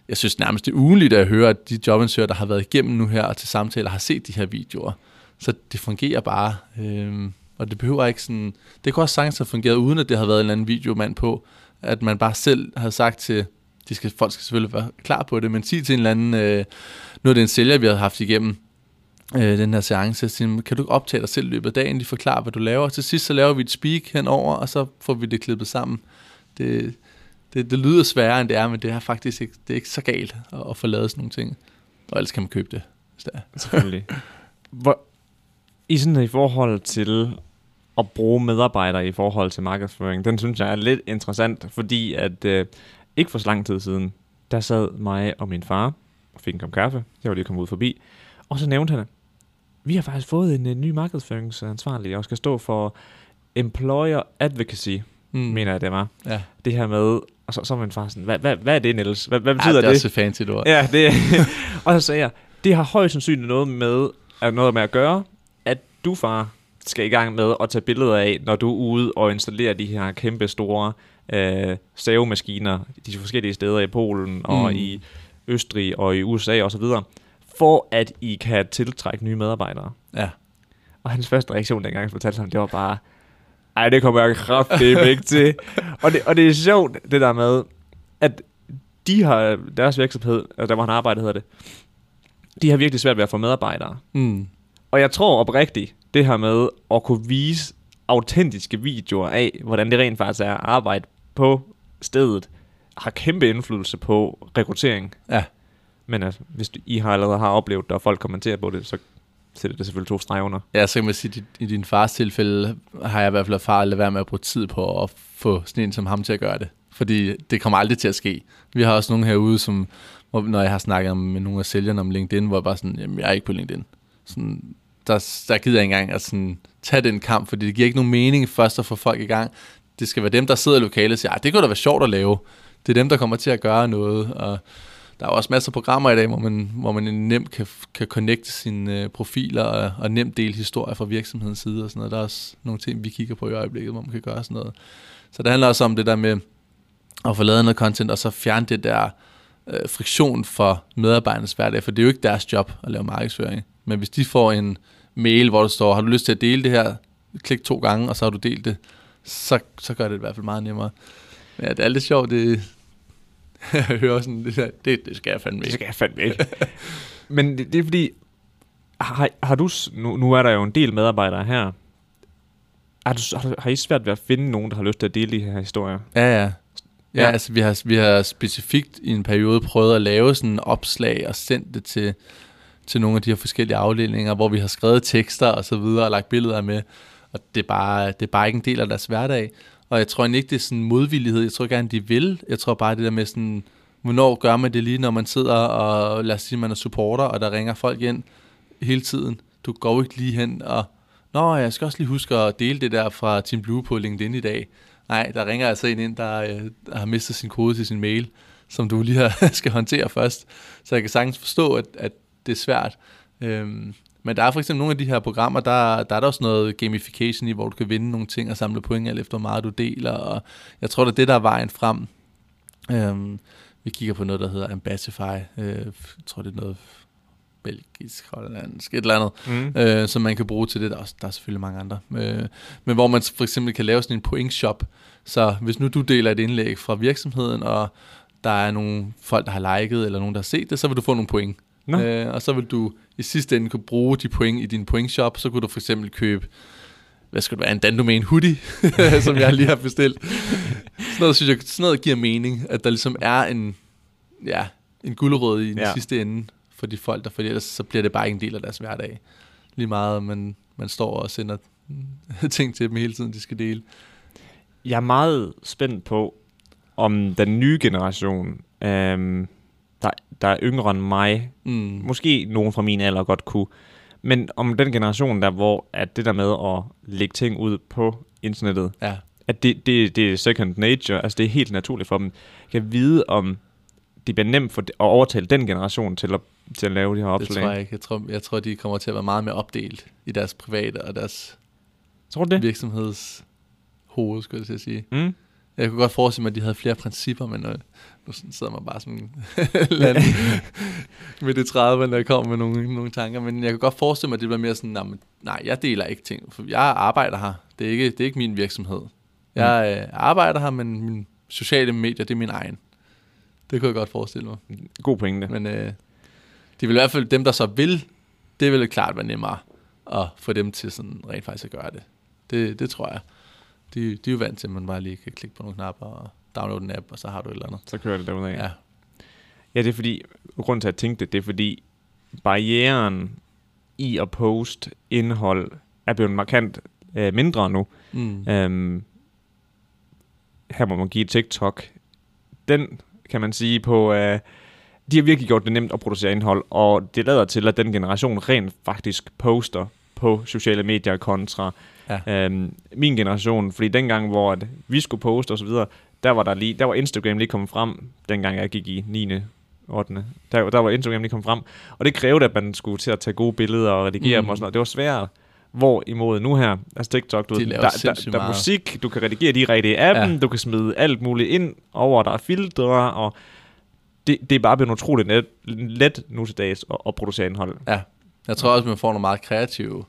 jeg synes nærmest det er ugenligt, at jeg hører, at de jobansøgere, der har været igennem nu her og til samtaler, har set de her videoer. Så det fungerer bare. Øhm, og det behøver ikke sådan... Det kunne også sagtens have fungeret, uden at det har været en eller anden videomand på. At man bare selv har sagt til... De skal, folk skal selvfølgelig være klar på det, men sig til en eller anden... Øh, nu er det en sælger, vi har haft igennem øh, den her seance. Sige, kan du optage dig selv i løbet af dagen? De forklarer, hvad du laver. Til sidst så laver vi et speak henover, og så får vi det klippet sammen. Det, det, det lyder sværere, end det er, men det er faktisk ikke, det er ikke så galt at, at få lavet sådan nogle ting. Og ellers kan man købe det, hvis det er. Selvfølgelig. [laughs] Hvor, I sådan i forhold til at bruge medarbejdere i forhold til markedsføring, den synes jeg er lidt interessant, fordi at øh, ikke for så lang tid siden, der sad mig og min far og fik en kop kaffe. Jeg var lige kommet ud forbi. Og så nævnte han, vi har faktisk fået en, en ny markedsføringsansvarlig, og skal stå for Employer Advocacy, mm. mener jeg det var. Ja. Det her med, og så, så var min far sådan, hvad, hvad, hvad er det, Niels? Hvad, hvad betyder ja, det? det? er et fancy ord. Ja, det [laughs] Og så sagde jeg, det har højst sandsynligt noget med, at noget med at gøre, at du, far, skal i gang med at tage billeder af, når du er ude og installere de her kæmpe store øh, savemaskiner de forskellige steder i Polen og mm. i Østrig og i USA og så videre, for at I kan tiltrække nye medarbejdere. Ja. Og hans første reaktion dengang, jeg fortalte ham, det var bare, ej, det kommer jeg kraftigt ikke til. [laughs] Og det, og det er sjovt, det der med, at de har, deres virksomhed, altså der hvor han arbejder, hedder det, de har virkelig svært ved at få medarbejdere. Mm. Og jeg tror oprigtigt, det her med at kunne vise autentiske videoer af, hvordan det rent faktisk er at arbejde på stedet, har kæmpe indflydelse på rekruttering. Ja. Men altså, hvis I har allerede har oplevet det, og folk kommenterer på det, så sætter det selvfølgelig to streger under. Ja, så kan man sige, at i din fars tilfælde har jeg i hvert fald erfaret at lade være med at bruge tid på at få sådan en som ham til at gøre det. Fordi det kommer aldrig til at ske. Vi har også nogle herude, som, hvor, når jeg har snakket med nogle af sælgerne om LinkedIn, hvor jeg bare sådan, jamen jeg er ikke på LinkedIn. Sådan, der, der gider jeg ikke engang at sådan, tage den kamp, fordi det giver ikke nogen mening først at få folk i gang. Det skal være dem, der sidder i lokalet og siger, det kunne da være sjovt at lave. Det er dem, der kommer til at gøre noget. Og der er også masser af programmer i dag, hvor man, hvor man nemt kan, kan connecte sine øh, profiler og, og nemt dele historier fra virksomhedens side og sådan noget. Der er også nogle ting, vi kigger på i øjeblikket, hvor man kan gøre sådan noget. Så det handler også om det der med at få lavet noget content, og så fjerne det der øh, friktion for medarbejdernes hverdag, for det er jo ikke deres job at lave markedsføring. Men hvis de får en mail, hvor der står, har du lyst til at dele det her, klik to gange, og så har du delt det, så, så gør det i hvert fald meget nemmere. Men ja, det er lidt sjovt, det, [laughs] jeg hører sådan, det, det, det skal jeg fandme ikke. Det skal jeg fandme ikke. [laughs] Men det, det er fordi, har, har du, nu, nu er der jo en del medarbejdere her, har, du, har, har I svært ved at finde nogen, der har lyst til at dele de her historier? Ja, ja. Ja, ja. altså vi har, vi har specifikt i en periode prøvet at lave sådan en opslag og sendt det til, til nogle af de her forskellige afdelinger, hvor vi har skrevet tekster og så videre og lagt billeder med. Og det er bare, det er bare ikke en del af deres hverdag. Og jeg tror ikke, det er sådan modvillighed. Jeg tror gerne, de vil. Jeg tror bare, det der med sådan, hvornår gør man det lige, når man sidder og, lad os sige, man er supporter, og der ringer folk ind hele tiden. Du går ikke lige hen og, nå, jeg skal også lige huske at dele det der fra Team Blue på LinkedIn i dag. Nej, der ringer altså en ind, der, øh, der har mistet sin kode til sin mail, som du lige har, [laughs] skal håndtere først. Så jeg kan sagtens forstå, at, at det er svært. Øhm, men der er for eksempel nogle af de her programmer, der, der er der også noget gamification i, hvor du kan vinde nogle ting og samle point alt efter, hvor meget du deler. Og jeg tror, det er det, der er vejen frem. Øhm, vi kigger på noget, der hedder Ambassify. Øh, jeg tror, det er noget belgisk, hollandsk, et eller andet, mm. øh, som man kan bruge til det. Der er, også, der er selvfølgelig mange andre. Øh, men hvor man for eksempel kan lave sådan en point-shop. Så hvis nu du deler et indlæg fra virksomheden, og der er nogle folk, der har liket, eller nogen, der har set det, så vil du få nogle point. No. Øh, og så vil du i sidste ende kunne bruge de point i din pointshop, så kunne du for eksempel købe hvad skal det være, en Dandomain hoodie, [laughs] som jeg lige har bestilt. Sådan noget, synes jeg, sådan noget giver mening, at der ligesom er en, ja, en guldrød i den ja. sidste ende for de folk, der for ellers så bliver det bare ikke en del af deres hverdag. Lige meget, man, man står og sender [laughs] ting til dem hele tiden, de skal dele. Jeg er meget spændt på, om den nye generation øhm, der, der er yngre end mig, Mm. måske nogen fra min alder godt kunne, men om den generation der, hvor at det der med at lægge ting ud på internettet, Ja, at det, det, det er second nature, altså det er helt naturligt for dem, kan vide om det bliver nemt for at overtale den generation til at, til at lave de her det opslag. tror jeg ikke. Jeg tror, jeg tror, de kommer til at være meget mere opdelt i deres private og deres Tror du det? virksomheds hoved, skulle jeg sige. Mm? Jeg kunne godt forestille mig, at de havde flere principper, men øh, nu sådan sidder man bare en [laughs] land midt i 30'erne, der kommer med nogle, nogle tanker. Men jeg kan godt forestille mig, at det bliver mere sådan, nej, jeg deler ikke ting, for jeg arbejder her. Det er ikke, det er ikke min virksomhed. Jeg øh, arbejder her, men mine sociale medier, det er min egen. Det kunne jeg godt forestille mig. God pointe. Men øh, de vil i hvert fald, dem der så vil, det vil klart være nemmere at få dem til sådan rent faktisk at gøre det. Det, det tror jeg. De, de er jo vant til, at man bare lige kan klikke på nogle knapper og downloade en app, og så har du et eller andet. Så kører det derudad. Ja, Ja, det er fordi, grunden til at jeg tænkte det, det er fordi, barrieren i at poste indhold er blevet markant øh, mindre nu. mm. Øhm, her må man give TikTok. Den kan man sige på, øh, de har virkelig gjort det nemt at producere indhold, og det lader til, at den generation rent faktisk poster på sociale medier kontra Ja. øhm, min generation. Fordi dengang, hvor at vi skulle poste osv., der var der lige, der var Instagram lige kommet frem, dengang jeg gik i 9. 8. Der, der var Instagram lige kommet frem, og det krævede, at man skulle til at tage gode billeder og redigere Mm. dem og sådan noget. Det var svært. Hvorimod nu her, altså TikTok, du, De der, der, sindssygt der er musik, du kan redigere direkte i appen, Ja. du kan smide alt muligt ind over, der er filtre, og det, det er bare blevet utroligt let, let nu til dags at, at producere indhold. ja. Jeg tror også, man får nogle meget kreative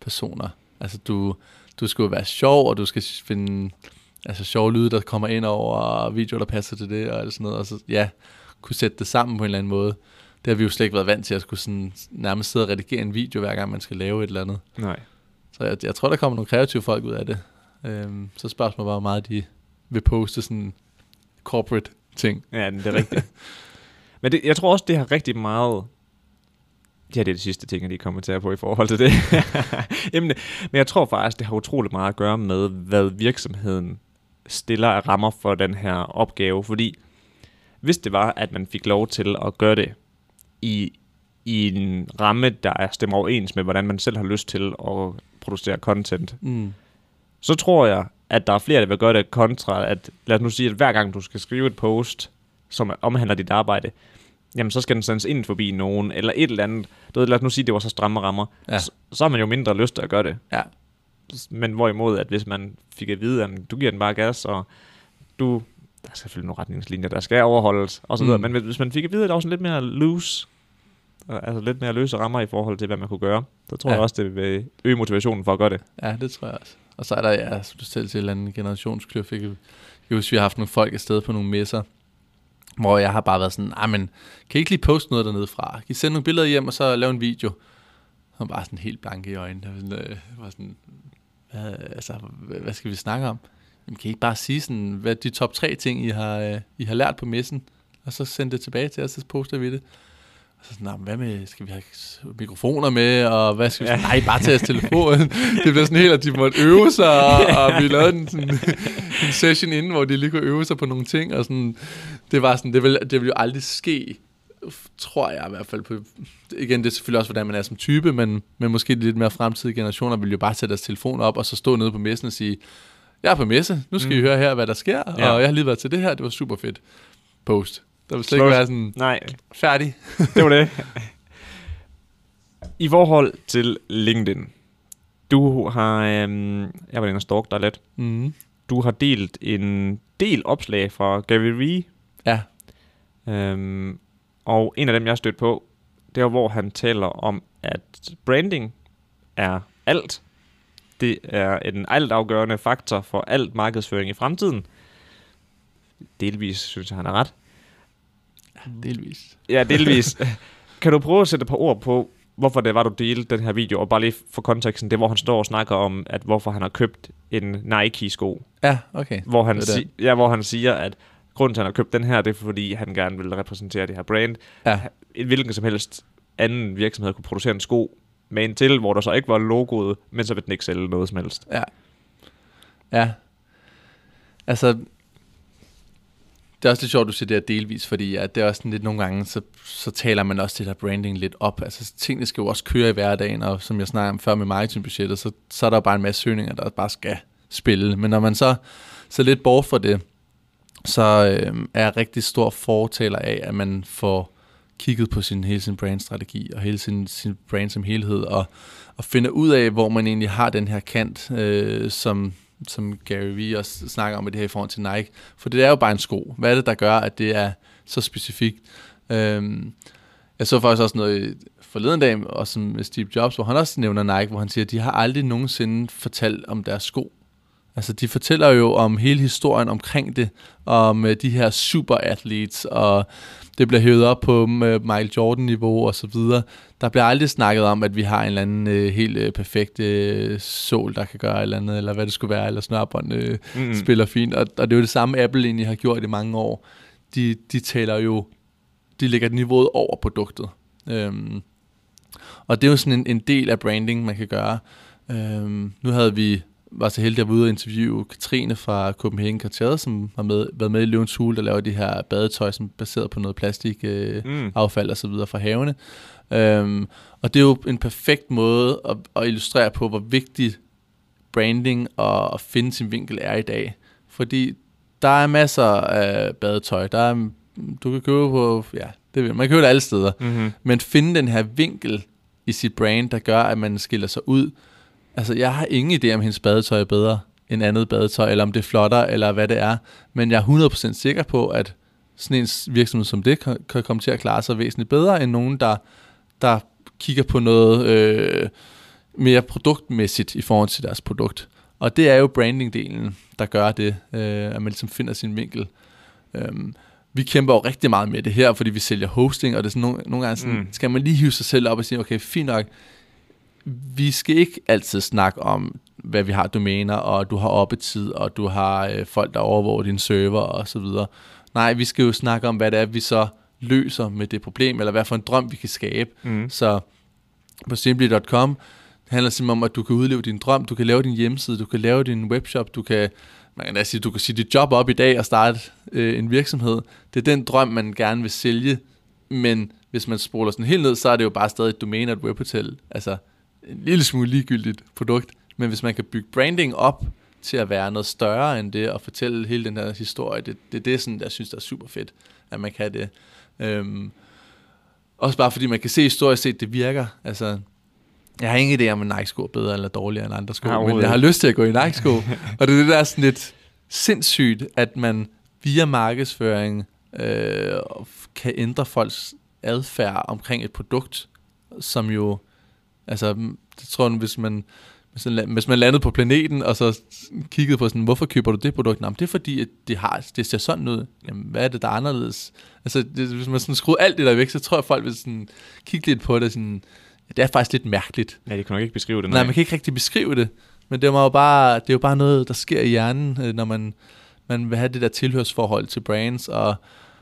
personer. Altså, du, du skal jo være sjov, og du skal finde altså, sjove lyde, der kommer ind over, og videoer, der passer til det, og alt sådan noget. Og så, ja, kunne sætte det sammen på en eller anden måde. Det har vi jo slet ikke været vant til, at skulle sådan, nærmest sidde og redigere en video, hver gang man skal lave et eller andet. Nej. Så jeg, jeg tror, der kommer nogle kreative folk ud af det. Øhm, så spørgsmålet bare, hvor meget de vil poste sådan corporate ting. Ja, det er rigtigt. [laughs] Men det, jeg tror også, det har rigtig meget... Ja, det er det sidste ting, jeg lige kommer til at på i forhold til det. [laughs] Jamen, men jeg tror faktisk, det har utrolig meget at gøre med, hvad virksomheden stiller af rammer for den her opgave. Fordi hvis det var, at man fik lov til at gøre det i, i en ramme, der er stemmer overens med, hvordan man selv har lyst til at producere content, Mm. så tror jeg, at der er flere, der vil gøre det kontra, at lad os nu sige, at hver gang du skal skrive et post, som omhandler dit arbejde, jamen så skal den sendes ind forbi nogen, eller et eller andet. Du ved, lad os nu sige, at det var så stramme rammer. Ja. Så, så har man jo mindre lyst til at gøre det. Ja. Men hvorimod, at hvis man fik at vide, at du giver den bare gas, og du, der er selvfølgelig nogle retningslinjer, der skal overholdes, og så videre. Mm. Men hvis- man fik at vide, at der var sådan lidt mere loose, altså lidt mere løse rammer i forhold til, hvad man kunne gøre, så tror Ja. jeg også, det vil øge motivationen for at gøre det. Ja, det tror jeg også. Og så er der, ja, som du selv siger, en anden generationskløft. Jeg kan huske, vi har haft nogle folk afsted på nogle messer, hvor jeg har bare været sådan, "Ej, men kan I ikke lige poste noget dernede fra? Kan I sende nogle billeder hjem, og så lave en video? Og bare sådan helt blanke i øjnene. Jeg var sådan, øh, var sådan hvad, altså, hvad, skal vi snakke om? Jamen, kan I ikke bare sige sådan, hvad de top tre ting, I har, øh, I har lært på messen? Og så sende det tilbage til os, så poster vi det. Og så sådan, "Nå, men hvad med, skal vi have mikrofoner med, og hvad skal vi Ja. Nej, bare tage jeres telefon. [laughs] det blev sådan helt, at de måtte øve sig, og, [laughs] og vi lavede en, sådan, en session inden, hvor de lige kunne øve sig på nogle ting, og sådan, det var sådan, det vil, det vil jo aldrig ske, tror jeg i hvert fald. På, igen, det er selvfølgelig også, hvordan man er som type, men, men måske de lidt mere fremtidige generationer vil jo bare sætte deres telefon op, og så stå nede på messen og sige, jeg er på messe, nu skal mm. I høre her, hvad der sker, Ja. og jeg har lige været til det her, det var super fedt. Post. Der vil slet ikke være sådan, Nej, færdig. det var det. [laughs] I forhold til LinkedIn. Du har, øhm, jeg var inde og stalk dig lidt. Mm. Du har delt en del opslag fra Gary Vee. Ja. Øhm, og en af dem, jeg stødt på, det er, hvor han taler om, at branding er alt. Det er en altafgørende faktor for alt markedsføring i fremtiden. Delvis synes jeg, han er ret. Delvis. Ja, delvis. [laughs] kan du prøve at sætte et par ord på, hvorfor det var, du delte den her video, og bare lige for konteksten, det hvor han står og snakker om, at hvorfor han har købt en Nike-sko, Ja, okay. hvor han, Det si- ja, hvor han siger, at grunden til, at han har købt den her, det er, fordi han gerne vil repræsentere det her brand. Ja, En hvilken som helst anden virksomhed kunne producere en sko med en til, hvor der så ikke var logoet, men så vil den ikke sælge noget som helst. Ja. Ja. Altså, det er også lidt sjovt, du siger det her delvis, fordi ja, det er også sådan lidt nogle gange, så, så taler man også det der branding lidt op. Altså tingene skal jo også køre i hverdagen, og som jeg snakker om før med marketingbudgettet, så, så er der bare en masse søgninger, der bare skal spille. Men når man så, så lidt bort fra det, så øh, er jeg rigtig stor fortaler af, at man får kigget på sin, hele sin brandstrategi og hele sin, sin brand som helhed, og, og finder ud af, hvor man egentlig har den her kant, øh, som, som Gary Vee også snakker om med det her i forhold til Nike. For det er jo bare en sko. Hvad er det, der gør, at det er så specifikt? Øh, jeg så faktisk også noget forleden dag, også med Steve Jobs, hvor han også nævner Nike, hvor han siger, at de har aldrig nogensinde fortalt om deres sko. Altså, de fortæller jo om hele historien omkring det, om uh, de her super athletes, og det bliver hævet op på uh, Michael Jordan-niveau og så videre. Der bliver aldrig snakket om, at vi har en eller anden uh, helt uh, perfekt uh, sol, der kan gøre et eller andet, eller hvad det skulle være, eller snørbånd uh, mm. spiller fint. Og, og det er jo det samme, Apple egentlig har gjort i mange år. De, de taler jo, de lægger niveauet over produktet. Um, og det er jo sådan en, en del af branding, man kan gøre. Um, nu havde vi var så heldig at være ude og interviewe Katrine fra Copenhagen Cartier, som har med, været med i Løvens Hule, der laver de her badetøj, som er baseret på noget plastik, øh, mm. affald og så videre fra havene. Um, og det er jo en perfekt måde at, at illustrere på, hvor vigtigt branding og at finde sin vinkel er i dag. Fordi der er masser af badetøj. Der er, du kan købe på, ja, det vil, man kan købe det alle steder. Mm-hmm. Men finde den her vinkel i sit brand, der gør, at man skiller sig ud, Altså, jeg har ingen idé om hendes badetøj er bedre end andet badetøj, eller om det er flottere, eller hvad det er. Men jeg er 100% sikker på, at sådan en virksomhed som det kan, kan komme til at klare sig væsentligt bedre, end nogen, der, der kigger på noget øh, mere produktmæssigt i forhold til deres produkt. Og det er jo branding-delen, der gør det, øh, at man ligesom finder sin vinkel. Øhm, vi kæmper jo rigtig meget med det her, fordi vi sælger hosting, og det er sådan nogle, nogle gange sådan, mm. skal man lige hive sig selv op og sige, okay, fint nok, vi skal ikke altid snakke om, hvad vi har domæner, og du har oppetid, og du har øh, folk, der overvåger din server og så videre. Nej, vi skal jo snakke om, hvad det er, vi så løser med det problem, eller hvad for en drøm, vi kan skabe. Mm. Så på simply.com det handler simpelthen om, at du kan udleve din drøm, du kan lave din hjemmeside, du kan lave din webshop, du kan, man kan sige, du kan sige dit job op i dag og starte øh, en virksomhed. Det er den drøm, man gerne vil sælge, men hvis man spoler sådan helt ned, så er det jo bare stadig et domæne og et webhotel. Altså, en lille smule ligegyldigt produkt, men hvis man kan bygge branding op til at være noget større end det, og fortælle hele den her historie, det, det er det, sådan, jeg synes, der er super fedt, at man kan det. Øhm, også bare fordi man kan se historisk set, det virker. Altså, jeg har ingen idé om, at Nike-sko er bedre eller dårligere end andre sko, ja, men jeg har lyst til at gå i Nike-sko. [laughs] og det er det, der er sådan lidt sindssygt, at man via markedsføring øh, kan ændre folks adfærd omkring et produkt, som jo Altså, det tror jeg, hvis man, hvis man, hvis man landede på planeten, og så kiggede på sådan, hvorfor køber du det produkt? Jamen, det er fordi, at det, har, det ser sådan ud. Jamen, hvad er det, der er anderledes? Altså, det, hvis man sådan skruer alt det der væk, så tror jeg, folk vil sådan kigge lidt på det. Sådan, ja, det er faktisk lidt mærkeligt. Ja, det kan nok ikke beskrive det. Nej. nej, man kan ikke rigtig beskrive det. Men det er jo bare, det er jo bare noget, der sker i hjernen, øh, når man, man vil have det der tilhørsforhold til brands, og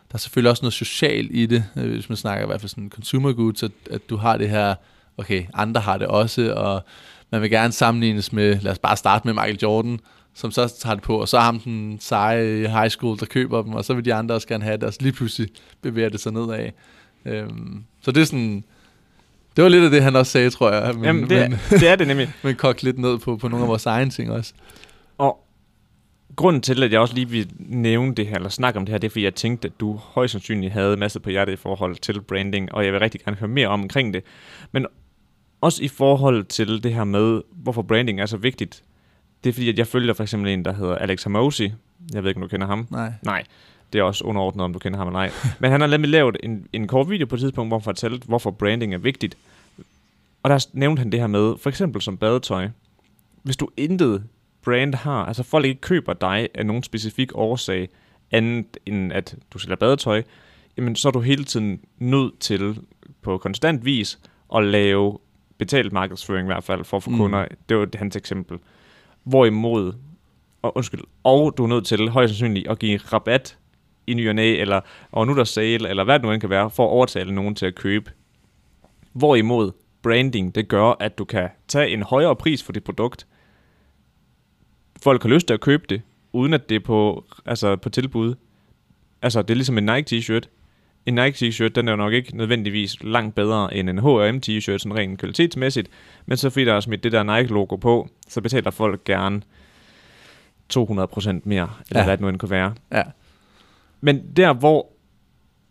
der er selvfølgelig også noget socialt i det, øh, hvis man snakker i hvert fald sådan consumer goods, at, at du har det her okay, andre har det også, og man vil gerne sammenlignes med, lad os bare starte med Michael Jordan, som så tager det på, og så har ham den seje high school, der køber dem, og så vil de andre også gerne have det, og så lige pludselig bevæger det sig nedad. Øhm, så det er sådan, det var lidt af det, han også sagde, tror jeg. Men, Jamen, det, er, men, [laughs] det er det nemlig. [laughs] men kogt lidt ned på, på nogle af vores egne ting også. Og grunden til, at jeg også lige vil nævne det her, eller snakke om det her, det er, fordi jeg tænkte, at du højst sandsynligt havde masser på hjertet i forhold til branding, og jeg vil rigtig gerne høre mere om omkring det. Men også i forhold til det her med, hvorfor branding er så vigtigt. Det er fordi, at jeg følger for eksempel en, der hedder Alex Hamosi. Jeg ved ikke, om du kender ham. Nej. Nej. Det er også underordnet, om du kender ham eller nej. [laughs] Men han har nemlig lavet en, en kort video på et tidspunkt, hvor han fortalte, hvorfor branding er vigtigt. Og der nævnte han det her med, for eksempel som badetøj. Hvis du intet brand har, altså folk ikke køber dig af nogen specifik årsag, andet end at du sælger badetøj, jamen så er du hele tiden nødt til på konstant vis at lave betalt markedsføring i hvert fald, for at få mm. kunder. Det var hans eksempel. Hvorimod, og, undskyld, og du er nødt til højst sandsynligt at give rabat i ny og næ, eller og nu er der sale, eller hvad det nu end kan være, for at overtale nogen til at købe. Hvorimod branding, det gør, at du kan tage en højere pris for dit produkt. Folk har lyst til at købe det, uden at det er på, altså på tilbud. Altså, det er ligesom en Nike t-shirt. En Nike t-shirt, den er jo nok ikke nødvendigvis langt bedre end en H&M t-shirt, sådan rent kvalitetsmæssigt. Men så fordi der er smidt det der Nike-logo på, så betaler folk gerne 200% mere, eller Ja. hvad det nu end kunne være. Ja. Men der, hvor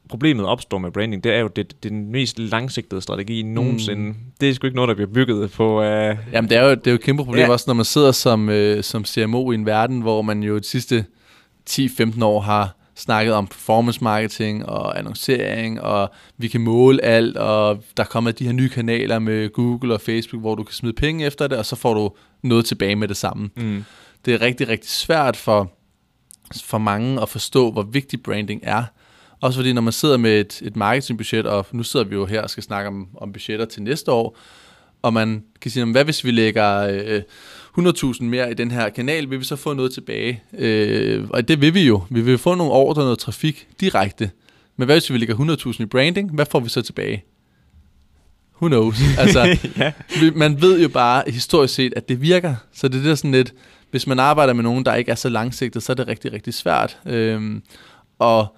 problemet opstår med branding, det er jo det, det er den mest langsigtede strategi nogensinde. Mm. Det er sgu ikke noget, der bliver bygget på... Uh, Jamen, det er jo, det er jo et kæmpe problem Ja. ja. også, når man sidder som, øh, som CMO i en verden, hvor man jo de sidste 10-15 år har snakket om performance marketing og annoncering, og vi kan måle alt, og der kommer de her nye kanaler med Google og Facebook, hvor du kan smide penge efter det, og så får du noget tilbage med det samme. mm. Det er rigtig, rigtig svært for, for mange at forstå, hvor vigtig branding er. Også fordi, når man sidder med et, et marketingbudget, og nu sidder vi jo her og skal snakke om, om budgetter til næste år, og man kan sige, "Jamen, hvad hvis vi lægger øh, 100.000 mere i den her kanal, vil vi så få noget tilbage? Øh, og det vil vi jo. Vi vil få nogle ordre, noget trafik direkte. Men hvad hvis vi lægger 100.000 i branding? Hvad får vi så tilbage? Who knows? [laughs] Altså, ja. man ved jo bare historisk set, at det virker. Så det er der sådan lidt, hvis man arbejder med nogen, der ikke er så langsigtet, så er det rigtig, rigtig svært. Øhm, og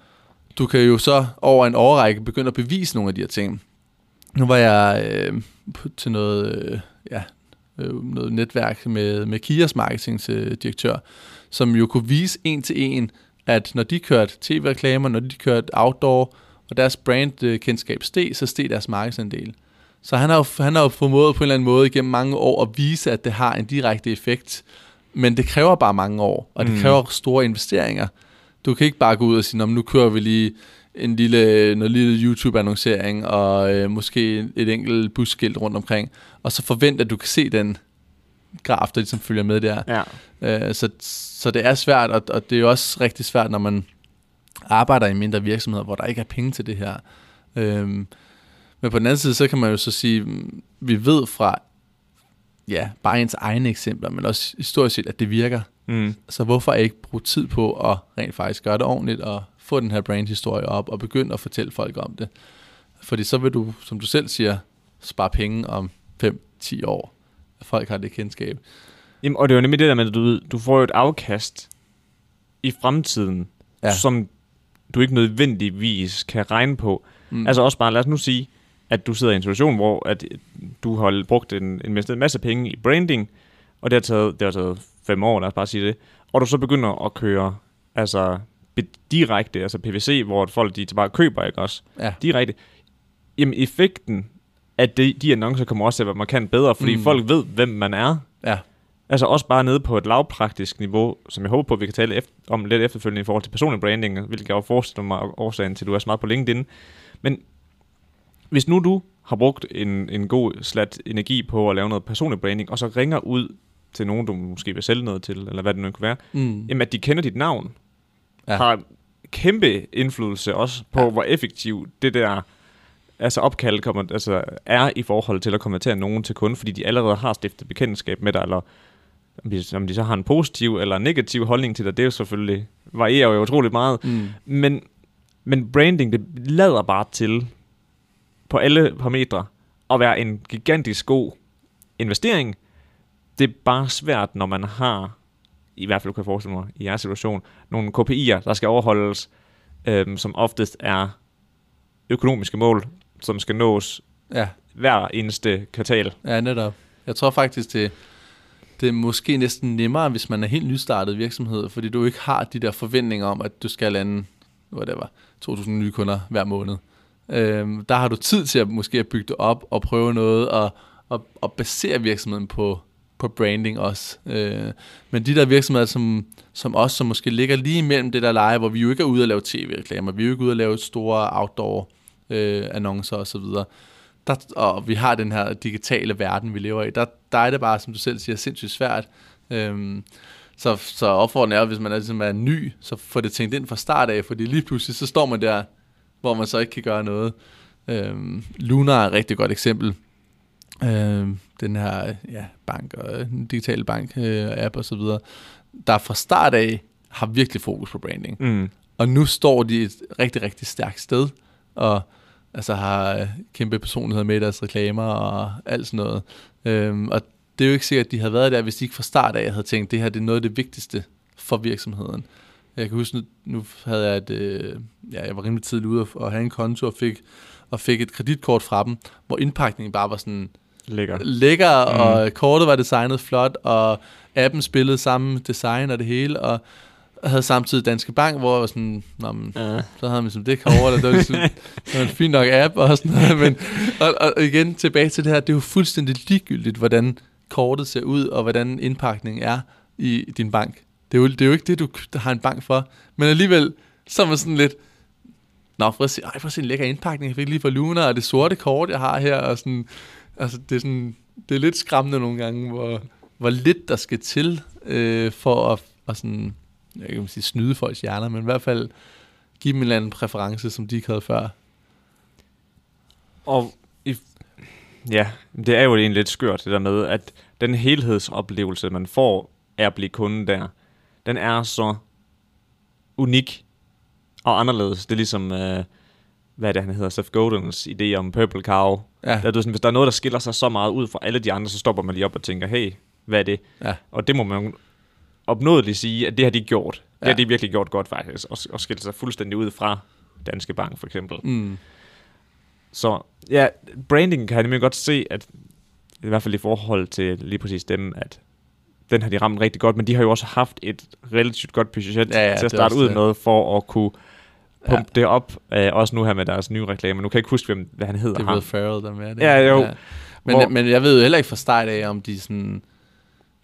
du kan jo så over en årrække begynde at bevise nogle af de her ting. Nu var jeg øh, til noget, øh, ja, øh, noget netværk med, med Kias marketingdirektør, som jo kunne vise en til en, at når de kørte tv-reklamer, når de kørte outdoor, og deres brandkendskab steg, så steg deres markedsandel. Så han har, jo, han har jo formået på en eller anden måde igennem mange år at vise, at det har en direkte effekt. Men det kræver bare mange år, og det Mm. kræver store investeringer. Du kan ikke bare gå ud og sige, "Nå, men nu kører vi lige en lille, noget lille YouTube-annoncering, og øh, måske et enkelt busskilt rundt omkring, og så forvente, at du kan se den graf, der ligesom følger med der. ja. Øh, så, så det er svært, og, og det er jo også rigtig svært, når man arbejder i mindre virksomheder, hvor der ikke er penge til det her. Øhm, men på den anden side, så kan man jo så sige, vi ved fra ja, bare ens egne eksempler, men også historisk set, at det virker. Mm. Så hvorfor ikke bruge tid på at rent faktisk gøre det ordentligt, og få den her brandhistorie op, og begynde at fortælle folk om det. Fordi så vil du, som du selv siger, spare penge om 5-10 år. at Folk har det kendskab. Jamen, og det er jo nemlig det der med, at du, du får jo et afkast i fremtiden, ja. Som du ikke nødvendigvis kan regne på. Mm. Altså også bare, lad os nu sige, at du sidder i en situation, hvor at du har brugt en, investeret en masse penge i branding, og det har taget, det har taget fem år, lad os bare sige det, og du så begynder at køre altså direkte, altså PVC, hvor folk de bare køber, ikke også? Ja. Direkte. Jamen effekten af de, de annoncer kommer også til at være markant bedre, fordi mm. Folk ved, hvem man er. Ja. Altså også bare nede på et lavpraktisk niveau, som jeg håber på, at vi kan tale efter, om lidt efterfølgende i forhold til personlig branding, hvilket jeg jo forestiller mig årsagen til, at du er meget på LinkedIn. Men hvis nu du har brugt en, en god slat energi på at lave noget personlig branding, og så ringer ud til nogen, du måske vil sælge noget til, eller hvad det nu kunne være, Mm. jamen at de kender dit navn, ja. Har kæmpe indflydelse også på, ja. Hvor effektivt det der altså opkald kommer, altså er i forhold til at konvertere nogen til kunde, fordi de allerede har stiftet bekendtskab med dig, eller om de så har en positiv eller negativ holdning til dig, det er jo selvfølgelig, varierer jo utroligt meget. Mm. Men, men branding, det lader bare til på alle parametre at være en gigantisk god investering. Det er bare svært, når man har, i hvert fald kan jeg forestille mig, i jeres situation, nogle KPI'er, der skal overholdes, øhm, som oftest er økonomiske mål, som skal nås Ja. hver eneste kvartal. Ja, netop. Jeg tror faktisk, det, det er måske næsten nemmere, hvis man er helt nystartet virksomhed, fordi du ikke har de der forventninger om, at du skal lande, whatever, 2.000 nye kunder hver måned. Øhm, der har du tid til at måske at bygge det op og prøve noget og, og, og basere virksomheden på, på branding også. Øh, men de der virksomheder, som, som os, som måske ligger lige imellem det der leje, hvor vi jo ikke er ude at lave tv-reklamer, vi er jo ikke ude at lave store outdoor øh, annoncer osv., der, og vi har den her digitale verden, vi lever i, der, der er det bare, som du selv siger, sindssygt svært. Øhm, så, så opfordringen er, hvis man er, ligesom er ny, så får det tænkt ind fra start af, fordi lige pludselig, så står man der, hvor man så ikke kan gøre noget. Øhm, Luna er et rigtig godt eksempel. Øhm, den her ja, bank og øh, digital bank øh, app og så videre, der fra start af har virkelig fokus på branding. Mm. Og nu står de et rigtig, rigtig stærkt sted, og altså har øh, kæmpe personligheder med i deres reklamer og alt sådan noget. Øhm, og det er jo ikke sikkert, at de havde været der, hvis de ikke fra start af havde tænkt, at det her det er noget af det vigtigste for virksomheden. Jeg kan huske, nu, havde jeg et, øh, ja, jeg var rimelig tidligt ude og have en konto og fik, og fik et kreditkort fra dem, hvor indpakningen bare var sådan Lækker. lækker, mm. og kortet var designet flot, og appen spillede samme design og det hele, og havde samtidig Danske Bank, hvor jeg var sådan, Nå, men, Ja. så havde man sådan det cover, der, det var, ligesom, [laughs] det var en fin nok app og sådan noget, men og, og igen tilbage til det her, det er jo fuldstændig ligegyldigt, hvordan kortet ser ud, og hvordan indpakningen er i din bank. Det er jo, det er jo ikke det, du har en bank for, men alligevel, så er man sådan lidt, Nå, prøv at se, ej, prøv at se en lækker indpakning, jeg fik lige fra Luna, og det sorte kort, jeg har her, og sådan, altså det er sådan, det er lidt skræmmende nogle gange, hvor, hvor lidt der skal til, øh, for at, at sådan, jeg kan sige snyde folks hjerner, men i hvert fald give dem en eller anden præference, som de ikke havde før. Og i, ja, det er jo egentlig lidt skørt, det der med, at den helhedsoplevelse, man får af at blive kunde der, den er så unik og anderledes. Det er ligesom, øh, hvad er det, han hedder, Seth Godins idé om Purple Cow. Ja, Der, er du sådan, hvis der er noget, der skiller sig så meget ud fra alle de andre, så stopper man lige op og tænker, hey, hvad er det? ja, Og det må man opnåeligt sige, at det har de gjort. Det Ja. har de virkelig gjort godt faktisk, og, og skilt sig fuldstændig ud fra Danske Bank for eksempel. mm, Så ja, branding kan jeg nemlig godt se, at i hvert fald i forhold til lige præcis dem, at den har de ramt rigtig godt, men de har jo også haft et relativt godt budget Ja, ja, til at det starte ud det. med, for at kunne pumpe Ja. det op, øh, også nu her med deres nye reklamer. Nu kan jeg ikke huske, hvem, hvad han hedder. det er. Will Ferrell, der er med det. Ja, jo. Men, Hvor- men jeg ved jo heller ikke fra start af, om de sådan...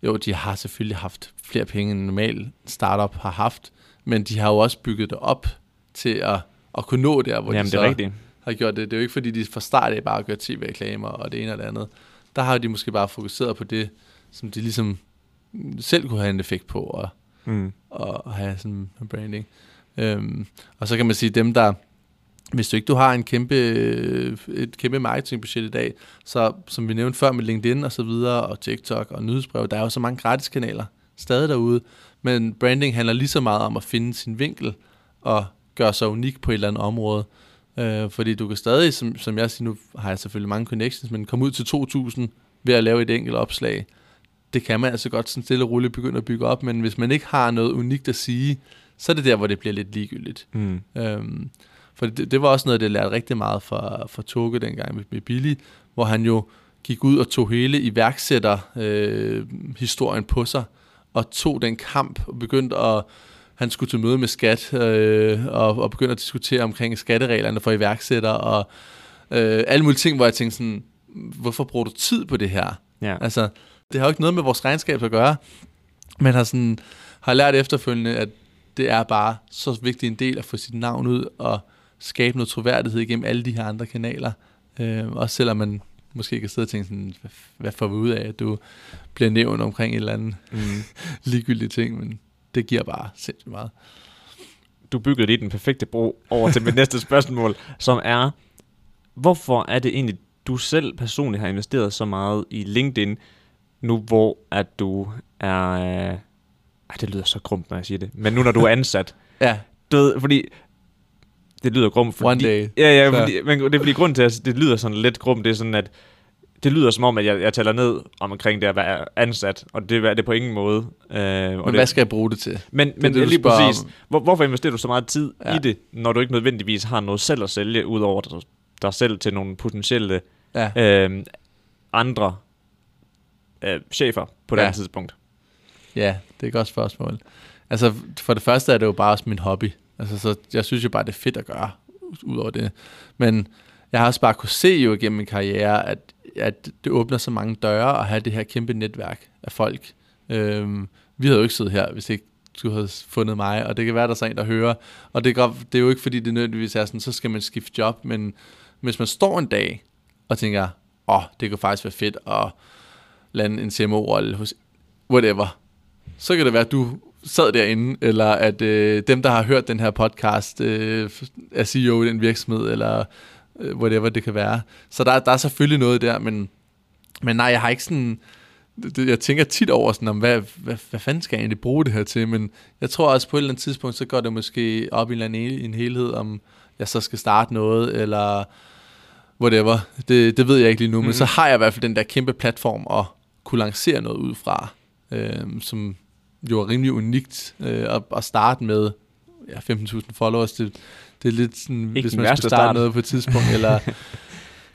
Jo, de har selvfølgelig haft flere penge, end en normal startup har haft, men de har jo også bygget det op til at, at kunne nå der, hvor Jamen, de det så er rigtigt. har gjort det. Det er jo ikke, fordi de fra start af bare gør tv-reklamer og det ene og det andet. Der har de måske bare fokuseret på det, som de ligesom selv kunne have en effekt på, og, Mm. og have sådan en branding. Øhm, og så kan man sige, dem der, hvis du ikke du har en kæmpe, øh, et kæmpe marketingbudget i dag, så som vi nævnte før med LinkedIn og så videre, og TikTok og nyhedsbrev, der er jo så mange gratiskanaler stadig derude, men branding handler lige så meget om at finde sin vinkel og gøre sig unik på et eller andet område. Øh, fordi du kan stadig, som, som jeg siger, nu har jeg selvfølgelig mange connections, men komme ud til 2.000 ved at lave et enkelt opslag. Det kan man altså godt sådan stille og roligt begynde at bygge op, men hvis man ikke har noget unikt at sige, så er det der, hvor det bliver lidt ligegyldigt. Mm. Øhm, for det, det var også noget, det lærte rigtig meget fra, fra Toge dengang med, med Billy, hvor han jo gik ud og tog hele iværksætter øh, historien på sig, og tog den kamp og begyndte at han skulle til møde med skat øh, og, og begyndte at diskutere omkring skattereglerne for iværksættere og øh, alle mulige ting, hvor jeg tænkte sådan, hvorfor bruger du tid på det her? Ja. Altså, det har jo ikke noget med vores regnskab at gøre, men har, sådan, har lært efterfølgende, at det er bare så vigtig en del at få sit navn ud og skabe noget troværdighed igennem alle de her andre kanaler. Øh, også selvom man måske kan sidde og tænke sådan, hvad, hvad får vi ud af, at du bliver nævnt omkring en eller anden Mm. [laughs] ligegyldig ting, men det giver bare sindssygt meget. du byggede lige den perfekte bro over til mit næste spørgsmål, som er, hvorfor er det egentlig, du selv personligt har investeret så meget i LinkedIn, nu hvor at du er... Øh, ej, det lyder så grumt, når jeg siger det. Men nu når du er ansat, [laughs] Ja, du ved, fordi... Det lyder grumt, fordi... one day. Ja, ja, Så- fordi, men det er fordi grunden til, at det lyder sådan lidt grumt, det er sådan, at det lyder som om, at jeg, jeg taler ned om omkring det at være ansat, og det er det på ingen måde. Øh, og Men det, hvad skal jeg bruge det til? men, det, men du lige præcis, hvor, hvorfor investerer du så meget tid Ja. i det, når du ikke nødvendigvis har noget selv at sælge, udover dig, dig selv til nogle potentielle Ja. øh, andre øh, chefer på det Ja. tidspunkt? Ja, det er et godt spørgsmål. Altså, for det første er det jo bare også min hobby. Altså, så jeg synes jo bare, det er fedt at gøre, ud over det. Men jeg har også bare kunne se jo igennem min karriere, at, at det åbner så mange døre at have det her kæmpe netværk af folk. Øhm, vi havde jo ikke siddet her, hvis ikke du havde fundet mig, og det kan være, der er så en, der hører. Og det, går, det er jo ikke, fordi det nødvendigvis er sådan, så skal man skifte job, men hvis man står en dag og tænker, åh, oh, det kunne faktisk være fedt at lande en CMO-rolle hos whatever, så kan det være, at du sad derinde, eller at øh, dem, der har hørt den her podcast, øh, er CEO i den virksomhed, eller øh, whatever det kan være. Så der, der er selvfølgelig noget der, men, men nej, jeg har ikke sådan... Det, jeg tænker tit over sådan, om hvad, hvad, hvad fanden skal jeg egentlig bruge det her til, men jeg tror også på et eller andet tidspunkt, så går det måske op i en, eller anden, en helhed, om jeg så skal starte noget, eller whatever. Det, det ved jeg ikke lige nu, mm. men Mhm. så har jeg i hvert fald den der kæmpe platform at kunne lancere noget ud fra, øh, som jo er rimelig unikt øh, at, at starte med ja, 15.000 followers. Det, det er lidt sådan, Ikke hvis man skulle starte start. noget på et tidspunkt, [laughs] eller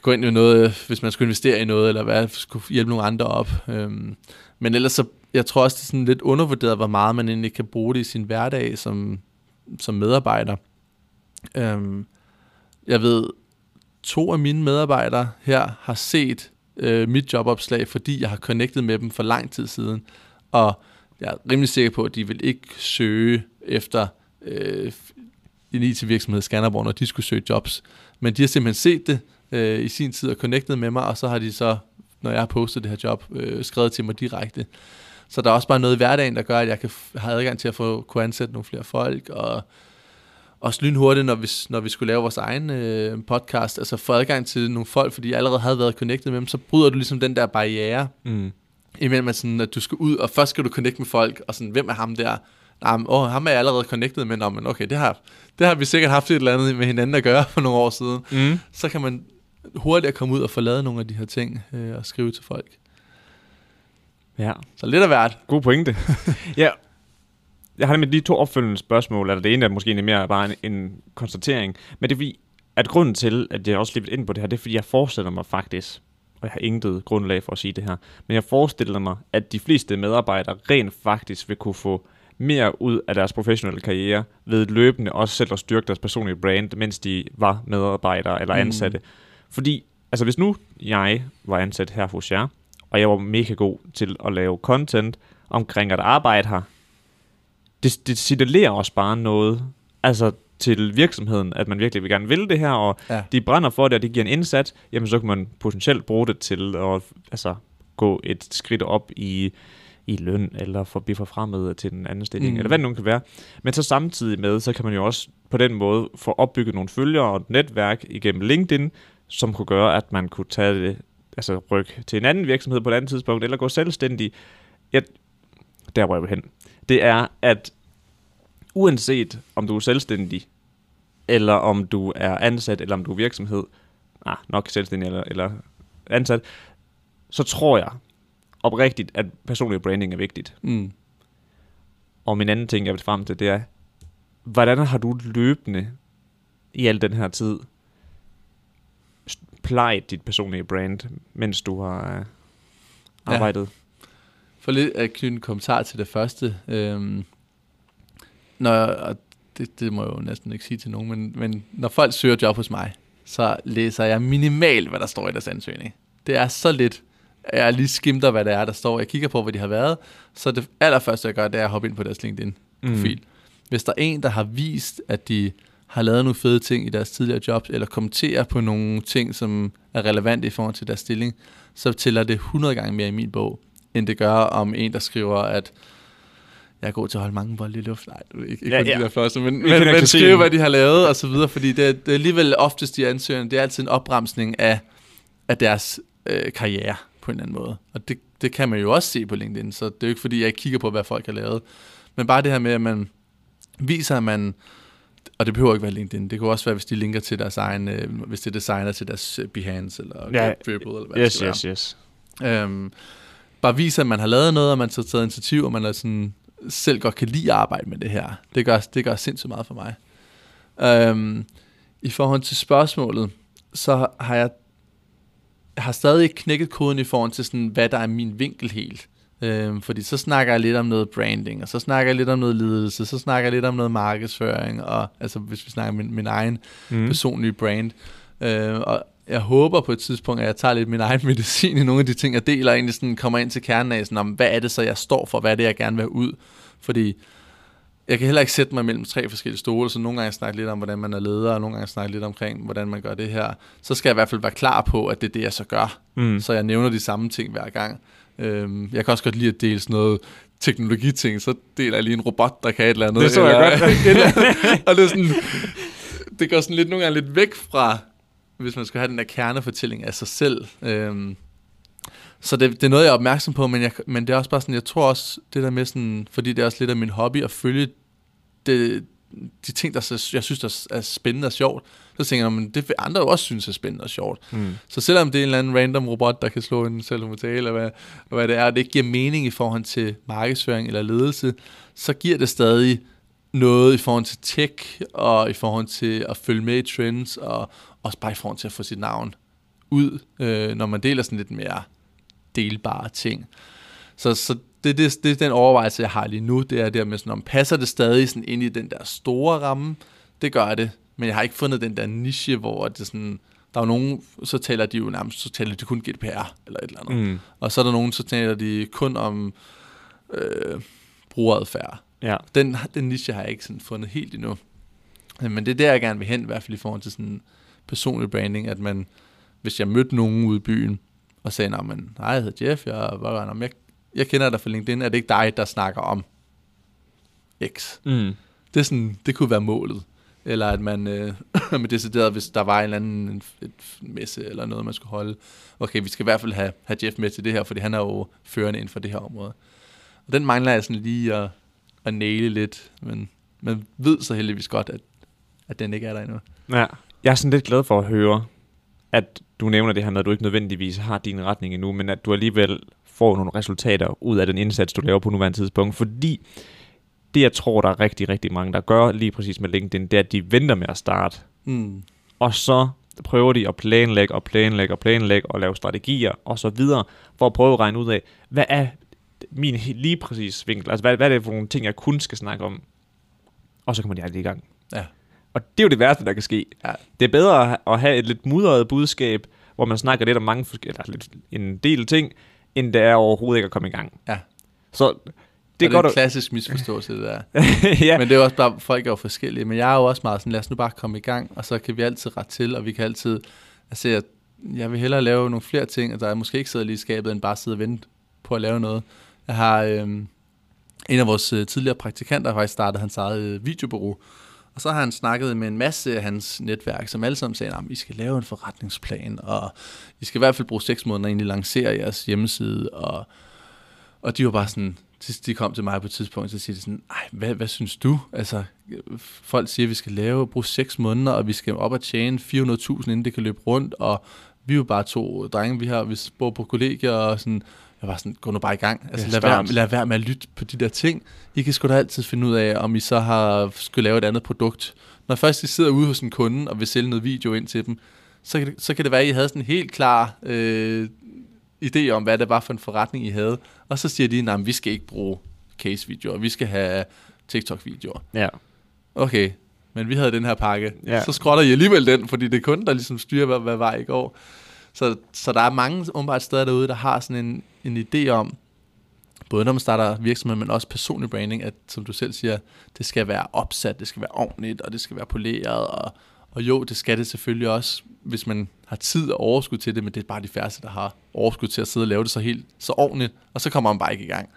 gå ind i noget, hvis man skulle investere i noget, eller hvad, skulle hjælpe nogle andre op. Øhm, men ellers så, jeg tror også, det er sådan lidt undervurderet, hvor meget man egentlig kan bruge det i sin hverdag som, som medarbejder. Øhm, jeg ved, to af mine medarbejdere her har set øh, mit jobopslag, fordi jeg har connectet med dem for lang tid siden. Og jeg er rimelig sikker på, at de vil ikke søge efter øh, en IT-virksomhed Skanderborg, når de skulle søge jobs. Men de har simpelthen set det øh, i sin tid og connectet med mig, og så har de så, når jeg har postet det her job, øh, skrevet til mig direkte. Så der er også bare noget i hverdagen, der gør, at jeg kan f- har adgang til at få, kunne ansætte nogle flere folk, og også lynhurtigt, når vi, når vi skulle lave vores egen øh, podcast, altså få adgang til nogle folk, fordi jeg allerede havde været connectet med dem, så bryder du ligesom den der barriere, Mm. imellem at, sådan, at du skal ud, og først skal du connecte med folk, og sådan, hvem er ham der? Nej, men, åh, ham er jeg allerede connected med, Nå, men okay, det har, det har vi sikkert haft et eller andet med hinanden at gøre [laughs] for nogle år siden. Mm. Så kan man hurtigt komme ud og få lavet nogle af de her ting, øh, og skrive til folk. Ja, Så lidt af hvert. god pointe. [laughs] ja, jeg har med de to opfølgende spørgsmål, eller det ene er måske egentlig mere bare en, en konstatering, men det er fordi, at grunden til, at jeg også lige ind på det her, det er fordi, jeg forestiller mig faktisk, og jeg har intet grundlag for at sige det her, men jeg forestiller mig, at de fleste medarbejdere rent faktisk vil kunne få mere ud af deres professionelle karriere ved løbende også selv at styrke deres personlige brand, mens de var medarbejdere eller Mm. ansatte. Mm. Fordi, altså hvis nu jeg var ansat her hos jer, og jeg var mega god til at lave content omkring at arbejde her, det, det signalerer også bare noget, altså til virksomheden, at man virkelig vil gerne vil det her, og Ja. de brænder for det, og det giver en indsats, jamen så kan man potentielt bruge det til at altså, gå et skridt op i, i løn, eller for, blive forfremmet til en anden stilling, Mm. eller hvad det nu kan være. Men så samtidig med, så kan man jo også på den måde få opbygget nogle følgere og et netværk igennem LinkedIn, som kunne gøre, at man kunne tage det, altså rykke til en anden virksomhed på et andet tidspunkt, eller gå selvstændig. Jeg, der hvor jeg hen, det er, at uanset om du er selvstændig, eller om du er ansat, eller om du er virksomhed, ah, nok selvstændig eller, eller ansat, så tror jeg oprigtigt, at personlig branding er vigtigt. Mm. Og min anden ting, jeg vil frem til, det er, hvordan har du løbende i al den her tid plejet dit personlige brand, mens du har øh, Ja. For lidt at knytte en kommentar til det første. Øhm, når, og det, det må jeg jo næsten ikke sige til nogen, men, men når folk søger job hos mig, så læser jeg minimalt, hvad der står i deres ansøgning. Det er så lidt, at jeg lige skimter, hvad det er, der står. Jeg kigger på, hvor de har været. Så det allerførste, jeg gør, det er at hoppe ind på deres LinkedIn-profil. Mm. Hvis der er en, der har vist, at de har lavet nogle fede ting i deres tidligere jobs, eller kommenterer på nogle ting, som er relevante i forhold til deres stilling, så tæller det 100 gange mere i min bog, end det gør om en, der skriver, at jeg er god til at holde mange bolde i luft. Nej, det ikke, ikke Ja, ja, de der flosser, men, men, men skrive, hvad de har lavet og så videre, fordi det, det er alligevel oftest de ansøgerne, det er altid en opbremsning af, af deres øh, karriere på en eller anden måde. Og det, det kan man jo også se på LinkedIn, så det er jo ikke fordi, jeg ikke kigger på, hvad folk har lavet. Men bare det her med, at man viser, at man, og det behøver ikke være LinkedIn, det kan også være, hvis de linker til deres egen, øh, hvis det er designer til deres øh, Behance, eller Ja. Dribble, eller hvad det Yes, skal være. yes, yes. Øhm, bare viser, at man har lavet noget, og man har taget initiativ, og man er sådan, selv godt kan lide at arbejde med det her. Det gør, det gør sindssygt meget for mig. Øhm, I forhold til spørgsmålet, så har jeg, jeg har stadig ikke knækket koden i forhold til, sådan, hvad der er min vinkel helt. Øhm, fordi så snakker jeg lidt om noget branding, og så snakker jeg lidt om noget ledelse, så snakker jeg lidt om noget markedsføring, og altså hvis vi snakker min, min egen Mm. personlige brand. Øh, og jeg håber på et tidspunkt, at jeg tager lidt min egen medicin i nogle af de ting, jeg deler, og egentlig sådan kommer ind til kernen af, sådan, om, hvad er det så, jeg står for, hvad er det, jeg gerne vil have ud. Fordi jeg kan heller ikke sætte mig mellem tre forskellige stole, så nogle gange snakke lidt om, hvordan man er leder, og nogle gange snakke lidt omkring, hvordan man gør det her. Så skal jeg i hvert fald være klar på, at det er det, jeg så gør. Mm. Så jeg nævner de samme ting hver gang. Øhm, jeg kan også godt lide at dele sådan noget teknologiting, så deler jeg lige en robot, der kan et eller andet. Det så jeg eller, godt. [laughs] eller, og det er sådan, det går sådan lidt nogle gange lidt væk fra, hvis man skal have den der kernefortælling af sig selv. Øhm, så det, det er noget, jeg er opmærksom på, men, jeg, men det er også bare sådan, jeg tror også, det der med sådan, fordi det er også lidt af min hobby at følge det, de ting, der jeg synes, der er spændende og sjovt, så tænker jeg, men det vil andre jo også synes er spændende og sjovt. Mm. Så selvom det er en eller anden random robot, der kan slå en selv om tale, eller hvad, hvad det er, og det ikke giver mening i forhold til markedsføring eller ledelse, så giver det stadig noget i forhold til tech, og i forhold til at følge med i trends, og også bare i forhold til at få sit navn ud, øh, når man deler sådan lidt mere delbare ting. Så, så det, det, det er den overvejelse, jeg har lige nu, det er der med sådan, om passer det stadig sådan ind i den der store ramme? Det gør det, men jeg har ikke fundet den der niche, hvor det sådan, der er nogen, så taler de jo nærmest, så taler de kun GDPR, eller et eller andet. Mm. Og så er der nogen, så taler de kun om øh, brugeradfærd. Ja. Den, den niche har jeg ikke sådan fundet helt endnu. Men det er der, jeg gerne vil hen, i hvert fald i forhold til sådan personlig branding, at man, hvis jeg mødte nogen ude i byen, og sagde, nej, men, nej, jeg hedder Jeff, jeg, var, jeg, jeg kender dig fra LinkedIn, er det ikke dig, der snakker om X? Mm. Det, er sådan, det kunne være målet. Eller at man øh, [clears throat] med decideret, hvis der var en eller anden et messe eller noget, man skulle holde, okay, vi skal i hvert fald have, have Jeff med til det her, fordi han er jo førende inden for det her område. Og den mangler jeg sådan lige at, at næle lidt, men man ved så heldigvis godt, at, at den ikke er der endnu. Ja, jeg er sådan lidt glad for at høre, at du nævner det her med, at du ikke nødvendigvis har din retning endnu, men at du alligevel får nogle resultater ud af den indsats, du laver på nuværende tidspunkt, fordi det, jeg tror, der er rigtig, rigtig mange, der gør lige præcis med LinkedIn, det er, at de venter med at starte. Mm. Og så prøver de at planlægge og planlægge og planlægge og lave strategier og så videre, for at prøve at regne ud af, hvad er min lige præcis vinkel? Altså, hvad, hvad er det for nogle ting, jeg kun skal snakke om? Og så kommer de aldrig i gang. Ja. Og det er jo det værste, der kan ske. Ja. Det er bedre at have et lidt mudret budskab, hvor man snakker lidt om mange eller lidt, en del ting, end det er overhovedet ikke at komme i gang. Ja. Så det er, det er en klassisk misforståelse, det der. [laughs] ja. Men det er også bare, folk er jo forskellige. Men jeg er jo også meget sådan, lad os nu bare komme i gang, og så kan vi altid rette til, og vi kan altid... Altså, jeg, jeg vil hellere lave nogle flere ting, og der er måske ikke sidder lige i skabet, end bare sidde og vente på at lave noget. Jeg har øhm, en af vores øh, tidligere praktikanter har faktisk startet hans eget øh, videobureau, og så har han snakket med en masse af hans netværk, som alle sammen sagde, at I skal lave en forretningsplan, og I skal i hvert fald bruge seks måneder, inden I lancerer jeres hjemmeside. Og, og de var bare sådan, til de kom til mig på et tidspunkt, så siger de sådan, Ej, hvad, hvad synes du? Altså, folk siger, at vi skal lave, bruge seks måneder, og vi skal op og tjene 400.000, inden det kan løbe rundt, og vi er jo bare to drenge, vi har, vi bor på kollegier, og sådan, jeg var sådan, gå nu bare i gang. Altså, lad, være, lad være med at lytte på de der ting. I kan sgu da altid finde ud af, om I så har skulle lave et andet produkt. Når først I sidder ude hos en kunde og vil sælge noget video ind til dem, så kan det, så kan det være, at I havde sådan en helt klar øh, idé om, hvad det var for en forretning, I havde. Og så siger de, at vi skal ikke bruge case-videoer, vi skal have TikTok-videoer. Ja. Okay, men vi havde den her pakke. Ja. Så skrotter I alligevel den, fordi det er kunden, der ligesom styrer, hvad, hvad var i går. Så, så der er mange umiddelbart steder derude, der har sådan en, en idé om, både når man starter virksomhed, men også personlig branding, at som du selv siger, det skal være opsat, det skal være ordentligt, og det skal være poleret, og, og jo, det skal det selvfølgelig også, hvis man har tid og overskud til det, men det er bare de færreste, der har overskud til at sidde og lave det så helt så ordentligt, og så kommer man bare ikke i gang.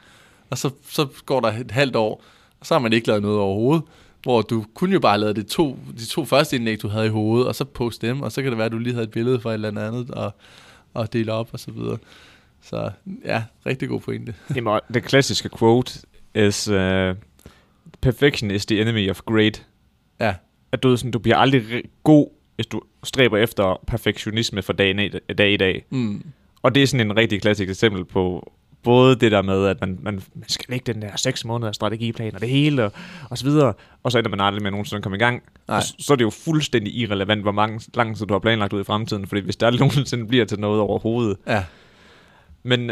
Og så, så går der et halvt år, og så har man ikke lavet noget overhovedet, hvor du kunne jo bare lave de to, de to første indlæg, du havde i hovedet, og så poste dem, og så kan det være, at du lige havde et billede fra et eller andet, og, og dele op og så videre. Så ja, rigtig god pointe. Jamen, det klassiske quote is, uh, perfection is the enemy of great. Ja. At du, sådan, du bliver aldrig god, hvis du stræber efter perfektionisme for dag i dag. I dag. Mm. Og det er sådan en rigtig klassisk eksempel på, både det der med, at man, man, man skal lægge den der seks måneder strategiplan og det hele, og, og så videre, og så ender man aldrig med nogensinde at komme i gang. Og så, så er det jo fuldstændig irrelevant, hvor mange, lang tid du har planlagt ud i fremtiden, fordi hvis der aldrig [laughs] nogensinde bliver til noget overhovedet. Ja. Men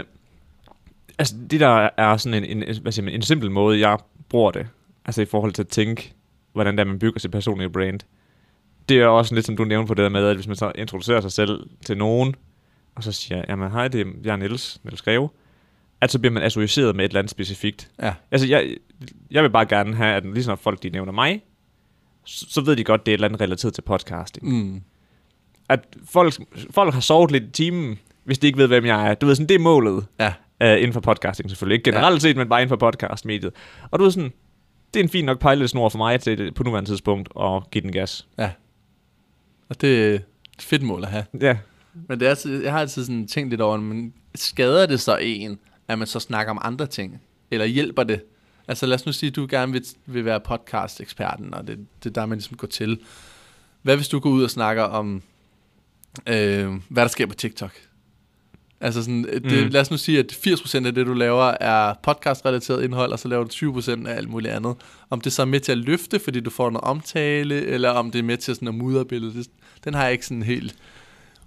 altså, det der er sådan en, en, hvad siger man, en simpel måde, jeg bruger det, altså i forhold til at tænke, hvordan der man bygger sit personlige brand, det er også lidt som du nævnte på det der med, at hvis man så introducerer sig selv til nogen, og så siger, jamen hej, det er, jeg er Niels, Niels Greve, at så bliver man associeret med et eller andet specifikt. Ja. Altså, jeg, jeg vil bare gerne have, at lige når folk de nævner mig, så, så ved de godt, det er et eller andet relateret til podcasting. Mm. At folk, folk har sovet lidt i timen, hvis de ikke ved, hvem jeg er. Du ved sådan, det er målet. Ja. Uh, inden for podcasting selvfølgelig. Ikke generelt ja. set, men bare inden for podcastmediet. Og du ved sådan, det er en fin nok pejlesnor for mig til på nuværende tidspunkt at give den gas. Ja. Og det er et fedt mål at have. Ja. Men det er jeg har altid sådan tænkt lidt over, men skader det så en, at man så snakker om andre ting? Eller hjælper det? Altså lad os nu sige, at du gerne vil, vil være podcast-eksperten, og det, det er der, man ligesom går til. Hvad hvis du går ud og snakker om, øh, hvad der sker på TikTok? Altså sådan, det, mm. lad os nu sige, at 80% af det, du laver, er podcast-relateret indhold, og så laver du 20% af alt muligt andet. Om det så er med til at løfte, fordi du får noget omtale, eller om det er med til sådan at mudre billedet, den har jeg ikke sådan helt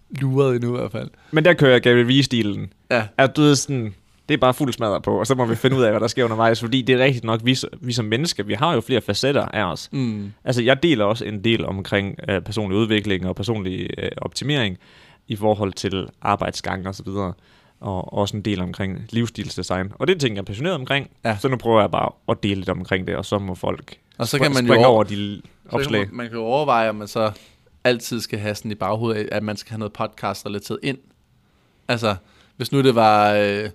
luret endnu i hvert fald. Men der kører Gary Vee-stilen. Ja. At du ved sådan, det er bare fuld smadret på, og så må vi finde ud af, hvad der sker undervejs, fordi det er rigtigt nok, vi, vi som mennesker, vi har jo flere facetter af os. Mm. Altså, jeg deler også en del omkring øh, personlig udvikling og personlig øh, optimering i forhold til arbejdsgang og så videre, og også en del omkring livsstilsdesign. Og det er ting, jeg er passioneret omkring, Ja. så nu prøver jeg bare at dele lidt omkring det, og så må folk Og så kan man jo over, over de opslag. man, kan jo overveje, om man så altid skal have sådan i baghovedet, at man skal have noget podcast-relateret ind. Altså, hvis nu det var... Øh,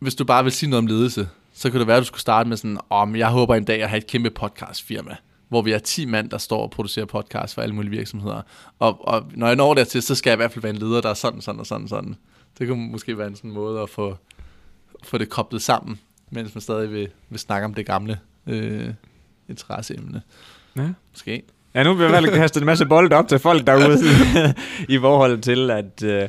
hvis du bare vil sige noget om ledelse, så kunne det være, at du skulle starte med sådan, om jeg håber en dag at have et kæmpe podcastfirma, hvor vi er 10 mand, der står og producerer podcast for alle mulige virksomheder. Og, og når jeg når dertil, så skal jeg i hvert fald være en leder, der er sådan, sådan og sådan, sådan. Det kunne måske være en sådan måde at få, få det koblet sammen, mens man stadig vil, vil snakke om det gamle øh, interesseemne. Ja. Måske. Ja, nu vil jeg vel kaste en masse bolde op til folk derude, [laughs] i forhold til, at øh,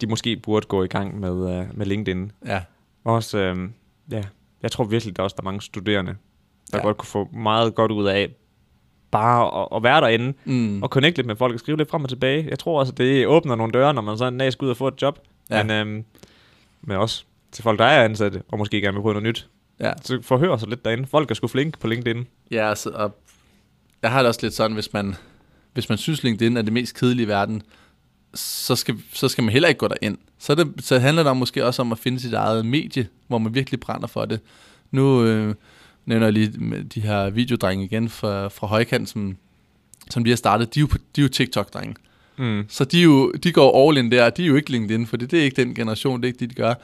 de måske burde gå i gang med, øh, med LinkedIn. Ja. Også, øh, ja, jeg tror virkelig, der også der er mange studerende, der Ja. godt kunne få meget godt ud af bare at, at være derinde Mm. og connecte lidt med folk og skrive lidt frem og tilbage. Jeg tror også, det åbner nogle døre, når man så en dag skal ud og få et job. Ja. Ja. Men, øh, men også til folk, der er ansatte, og måske gerne vil prøve noget nyt. Ja. Så forhør sig lidt derinde. Folk er sgu flinke på LinkedIn. Ja, altså, og jeg har det også lidt sådan, hvis man, hvis man synes, LinkedIn er det mest kedelige i verden, så skal, så skal man heller ikke gå derind. Så, det, så handler det om måske også om at finde sit eget medie, hvor man virkelig brænder for det. Nu øh, nævner jeg lige de her videodrenge igen fra, fra Højkant, som, som de har startet. De er jo, de er jo TikTok-drenge. Mm. Så de, jo, de går all in der, de er jo ikke LinkedIn, for det er ikke den generation, det er ikke det, de gør.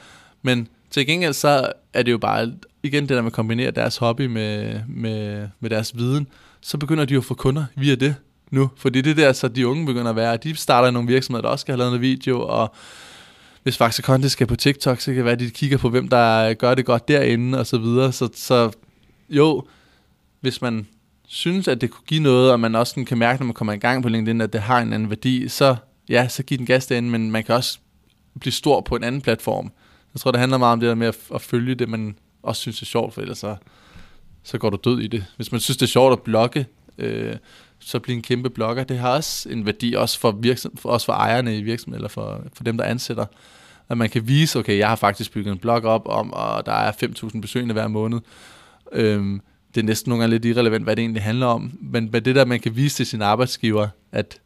Men til gengæld så er det jo bare, igen det der med at kombinere deres hobby med, med, med deres viden, så begynder de jo at få kunder via det nu. Fordi det er der, så de unge begynder at være, de starter i nogle virksomheder, der også skal have lavet noget video, og hvis Faxe Conte skal på TikTok, så kan det være, at de kigger på, hvem der gør det godt derinde, og så videre. Så, så jo, hvis man synes, at det kunne give noget, og man også kan mærke, når man kommer i gang på LinkedIn, at det har en anden værdi, så ja, så giv den gas derinde, men man kan også blive stor på en anden platform. Jeg tror, det handler meget om det der med at, at følge det, man også synes er sjovt, for ellers så, så går du død i det. Hvis man synes, det er sjovt at blogge, øh, så blive en kæmpe blogger. Det har også en værdi, også for, virksom, for, også for ejerne i virksomheden, eller for, for dem, der ansætter. At man kan vise, okay, jeg har faktisk bygget en blog op om, og der er 5.000 besøgende hver måned. Øhm, det er næsten nogle gange lidt irrelevant, hvad det egentlig handler om. Men, med det der, man kan vise til sin arbejdsgiver, at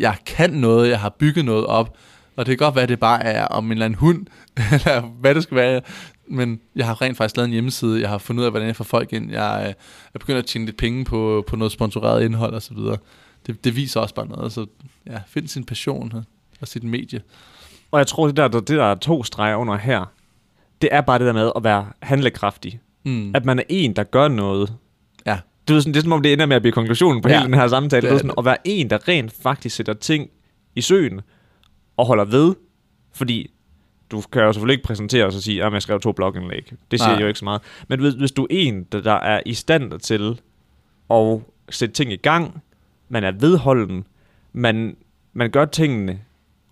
jeg kan noget, jeg har bygget noget op, og det kan godt være, at det bare er om en eller anden hund, [laughs] eller hvad det skal være, men jeg har rent faktisk lavet en hjemmeside, jeg har fundet ud af, hvordan jeg får folk ind, jeg øh, er begyndt at tjene lidt penge på, på noget sponsoreret indhold og så videre. Det, det viser også bare noget, så ja, find sin passion og- og sit medie. Og jeg tror, det der, det der er to streger under her, det er bare det der med at være handlekraftig. Mm. At man er en, der gør noget. Ja. Du ved sådan, det er som om det ender med at blive konklusionen på Ja. hele den her samtale. Det Det er er sådan, at være en, der rent faktisk sætter ting i søen og holder ved. Fordi du kan jo selvfølgelig ikke præsentere os og sige, at jeg skrev to blogindlæg. Det siger Nej. jo ikke så meget. Men ved, hvis du er en, der, der er i stand til at sætte ting i gang, man er vedholden, man, man gør tingene,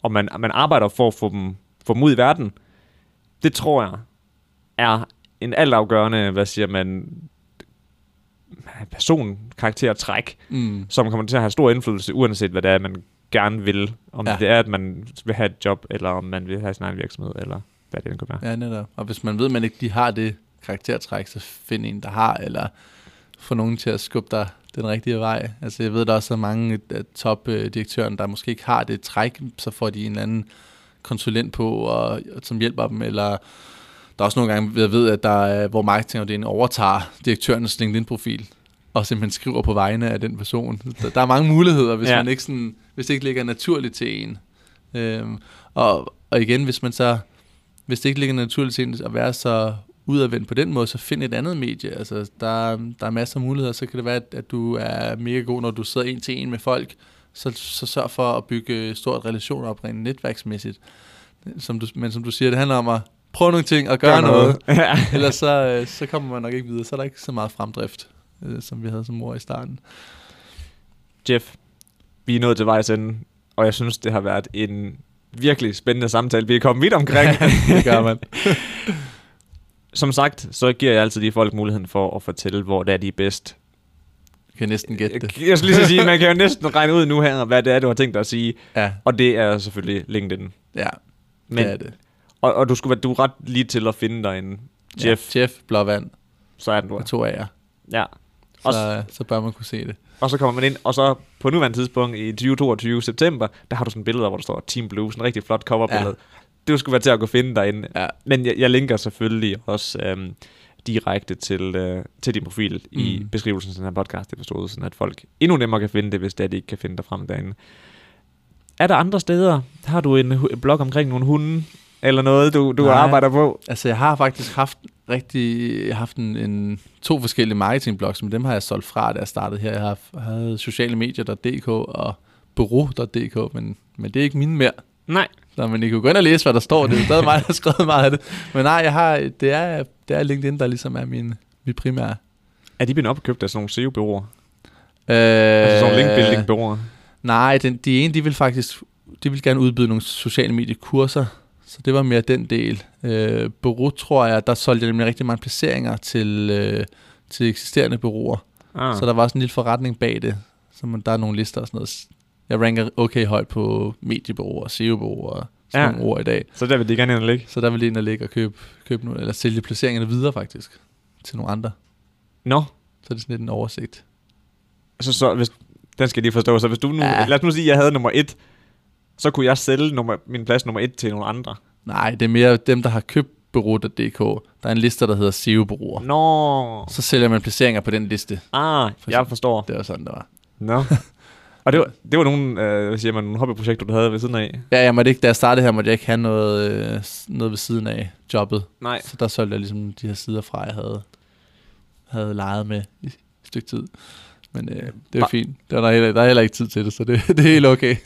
og man, man arbejder for at få dem, få dem ud i verden, det tror jeg er en altafgørende, hvad siger man, person, karakter, træk, Mm. som kommer til at have stor indflydelse, uanset hvad det er, man gerne vil. Om Ja. det er, at man vil have et job, eller om man vil have sin egen virksomhed, eller hvad det end kan være. Ja, netop. Og hvis man ved, at man ikke de har det karaktertræk, så find en, der har, eller få nogen til at skubbe dig den rigtige vej. Altså jeg ved, der også er mange af topdirektøren, der måske ikke har det træk, så får de en eller anden konsulent på, og, og som hjælper dem, eller der er også nogle gange, jeg ved, at der er, hvor marketingafdelingen overtager direktørens LinkedIn-profil, og simpelthen skriver på vegne af den person. Der, der er mange muligheder, hvis, ja. Man ikke sådan, hvis det ikke ligger naturligt til en. Øhm, og, og igen, hvis man så hvis det ikke ligger naturligt til en at være så udadvendt på den måde, så find et andet medie. Altså, der, der er masser af muligheder. Så kan det være, at, at du er mega god, når du sidder en til en med folk. Så, så sørg for at bygge stort relationer op rent netværksmæssigt. Som du, men som du siger, det handler om at prøve nogle ting og gøre Gør noget. noget. [laughs] Ellers så, øh, så kommer man nok ikke videre. Så er der ikke så meget fremdrift, øh, som vi havde som mor i starten. Jeff, vi er nået til vejs ende, og jeg synes, det har været en virkelig spændende samtale, vi er kommet vidt omkring. [laughs] det gør man. [laughs] Som sagt, så giver jeg altid de folk muligheden for at fortælle, hvor det er, de er bedst. Jeg kan næsten gætte det. Jeg skulle lige sige, man kan jo [laughs] næsten regne ud nu her, hvad det er, du har tænkt dig at sige. Ja, Og det er selvfølgelig LinkedIn. ja Men, det er det. Og, og du, skulle, være- du er ret lige til at finde dig en Jeff, Ja, Jeff Blåvand så er den du er. og to A'er. Ja. Så, Og, så bør man kunne se det. og så kommer man ind, og så på nuværende tidspunkt i 2022 september, der har du sådan billeder, hvor der står Team Blue, sådan en rigtig flot coverbillede. Ja. Det skulle være til at gå finde derinde. Ja. Men jeg, jeg linker selvfølgelig også øhm, direkte til, øh, til din profil mm. i beskrivelsen af den her podcast episode, sådan at folk endnu nemmere kan finde det, hvis det er, de ikke kan finde dig frem derinde. Er der andre steder? Har du en, en blog omkring nogle hunde? Eller noget, du, du Nej. arbejder på? Altså, jeg har faktisk haft rigtig jeg har haft en, en, to forskellige marketingblogs, men dem har jeg solgt fra, da jeg startede her. Jeg har haft- havde socialemedier.dk og bureau.dk, men, men det er ikke mine mere. Nej. Så man I kan gå ind og læse, hvad der står. Det er stadig mig, der har skrevet meget af det. Men nej, jeg har, det, er, det er LinkedIn, der ligesom er min, min primære. Er de blevet opkøbt af sådan nogle SEO-bureauer? Øh, Altså sådan nogle linkbuilding-bureauer? Nej, den, de ene, de vil faktisk de vil gerne udbyde nogle sociale mediekurser, så det var mere den del. Øh, bureau, tror jeg, der solgte jeg nemlig rigtig mange placeringer til, øh, til eksisterende bureauer. Ah. Så der var sådan en lille forretning bag det, så man, der er nogle lister og sådan noget. Jeg ranker okay højt på mediebureauer, SEO-bureauer og sådan Ja. nogle ord i dag. så der vil de gerne ind og ligge? Så der vil de ind og ligge og købe, købe nogle, eller sælge placeringerne videre faktisk til nogle andre. Nå, Så er det sådan lidt en oversigt. så, så hvis, den skal jeg lige forstå. Så hvis du nu. Ja. lad os nu sige, at jeg havde nummer et, så kunne jeg sælge nummer, min plads nummer et til nogle andre. Nej, det er mere dem, der har købt bureau.dk. Der er en liste, der hedder SEO-bureauer. Nå, Så sælger man placeringer på den liste. ah, For jeg forstår. Det var sådan, det var. Nå. [laughs] Og det var, det var nogle, øh, hvad siger man, nogle hobbyprojekter, du havde ved siden af? Ja, jeg måtte ikke, da jeg startede her, måtte jeg ikke have noget, øh, noget ved siden af jobbet. Nej. Så der solgte jeg ligesom de her sider fra, jeg havde, havde leget med i et stykke tid. Men øh, det var Ba- fint. Der er, der, heller, der er heller ikke tid til det, så det, [laughs] det er helt okay.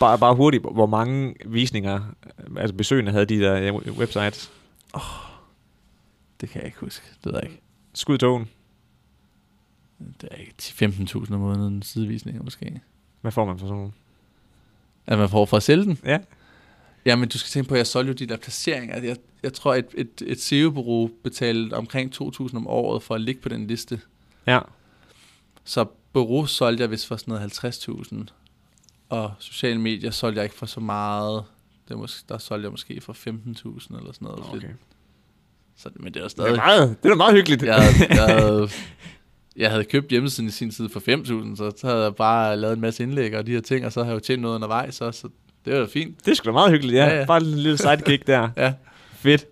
Bare, bare hurtigt, hvor mange visninger, altså besøgende havde de der websites? Det kan jeg ikke huske. Det ved jeg ikke. Skud togen. Det er ikke 10-15.000 om måneden sidevisninger måske. Hvad får man for sådan nogle? At man får for at sælge den? Ja. Jamen, du skal tænke på, at jeg solgte jo de der placeringer. Jeg, jeg tror, at et, et SEO-bureau betalte omkring 2.000 om året for at ligge på den liste. Ja. Så bureau solgte jeg vist for sådan noget 50.000. Og sociale medier solgte jeg ikke for så meget. Det måske, der solgte jeg måske for 15.000 eller sådan noget. Okay. Så, men det er jo Det er, stadig... meget, det er meget hyggeligt. Jeg havde, jeg, havde, [laughs] jeg havde købt hjemmesiden i sin tid for 5.000, så, så havde jeg bare lavet en masse indlæg og de her ting, og så har jeg jo tjent noget undervejs også, så det var da fint. Det sgu da meget hyggeligt, ja, ja. ja. Bare en lille sidekick der. [laughs] Ja, Fedt.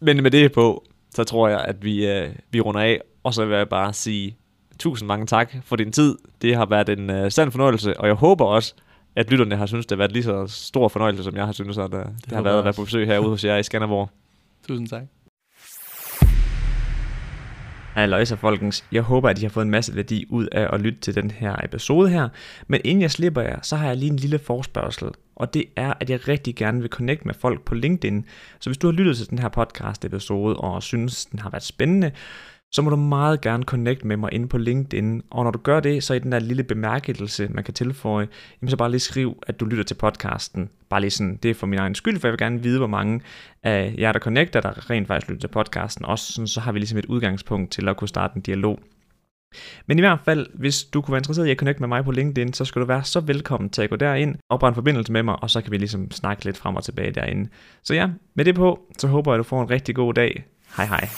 Men med det på, så tror jeg, at vi, øh, vi runder af. Og så vil jeg bare sige tusind mange tak for din tid. Det har været en øh, sand fornøjelse, og jeg håber også, at lytterne har synes det har været lige så stor fornøjelse, som jeg har synes, at øh, det, det har været at være på besøg herude hos jer i Skanderborg. tusind tak. Halløjsa folkens. Jeg håber, at I har fået en masse værdi ud af at lytte til den her episode her. Men inden jeg slipper jer, så har jeg lige en lille forspørgsel. Og det er, at jeg rigtig gerne vil connecte med folk på LinkedIn. Så hvis du har lyttet til den her podcast episode og synes, den har været spændende, så må du meget gerne connect med mig inde på LinkedIn. Og når du gør det, så i den der lille bemærkelse, man kan tilføje, jamen så bare lige skriv, at du lytter til podcasten. Bare lige sådan, det er for min egen skyld, for jeg vil gerne vide, hvor mange af jer, der connecter, der rent faktisk lytter til podcasten. Også sådan, så har vi ligesom et udgangspunkt til at kunne starte en dialog. Men i hvert fald, hvis du kunne være interesseret i at connecte med mig på LinkedIn, så skal du være så velkommen til at gå derind, oprette en forbindelse med mig, og så kan vi ligesom snakke lidt frem og tilbage derinde. Så ja, med det på, så håber jeg, at du får en rigtig god dag. Hej hej.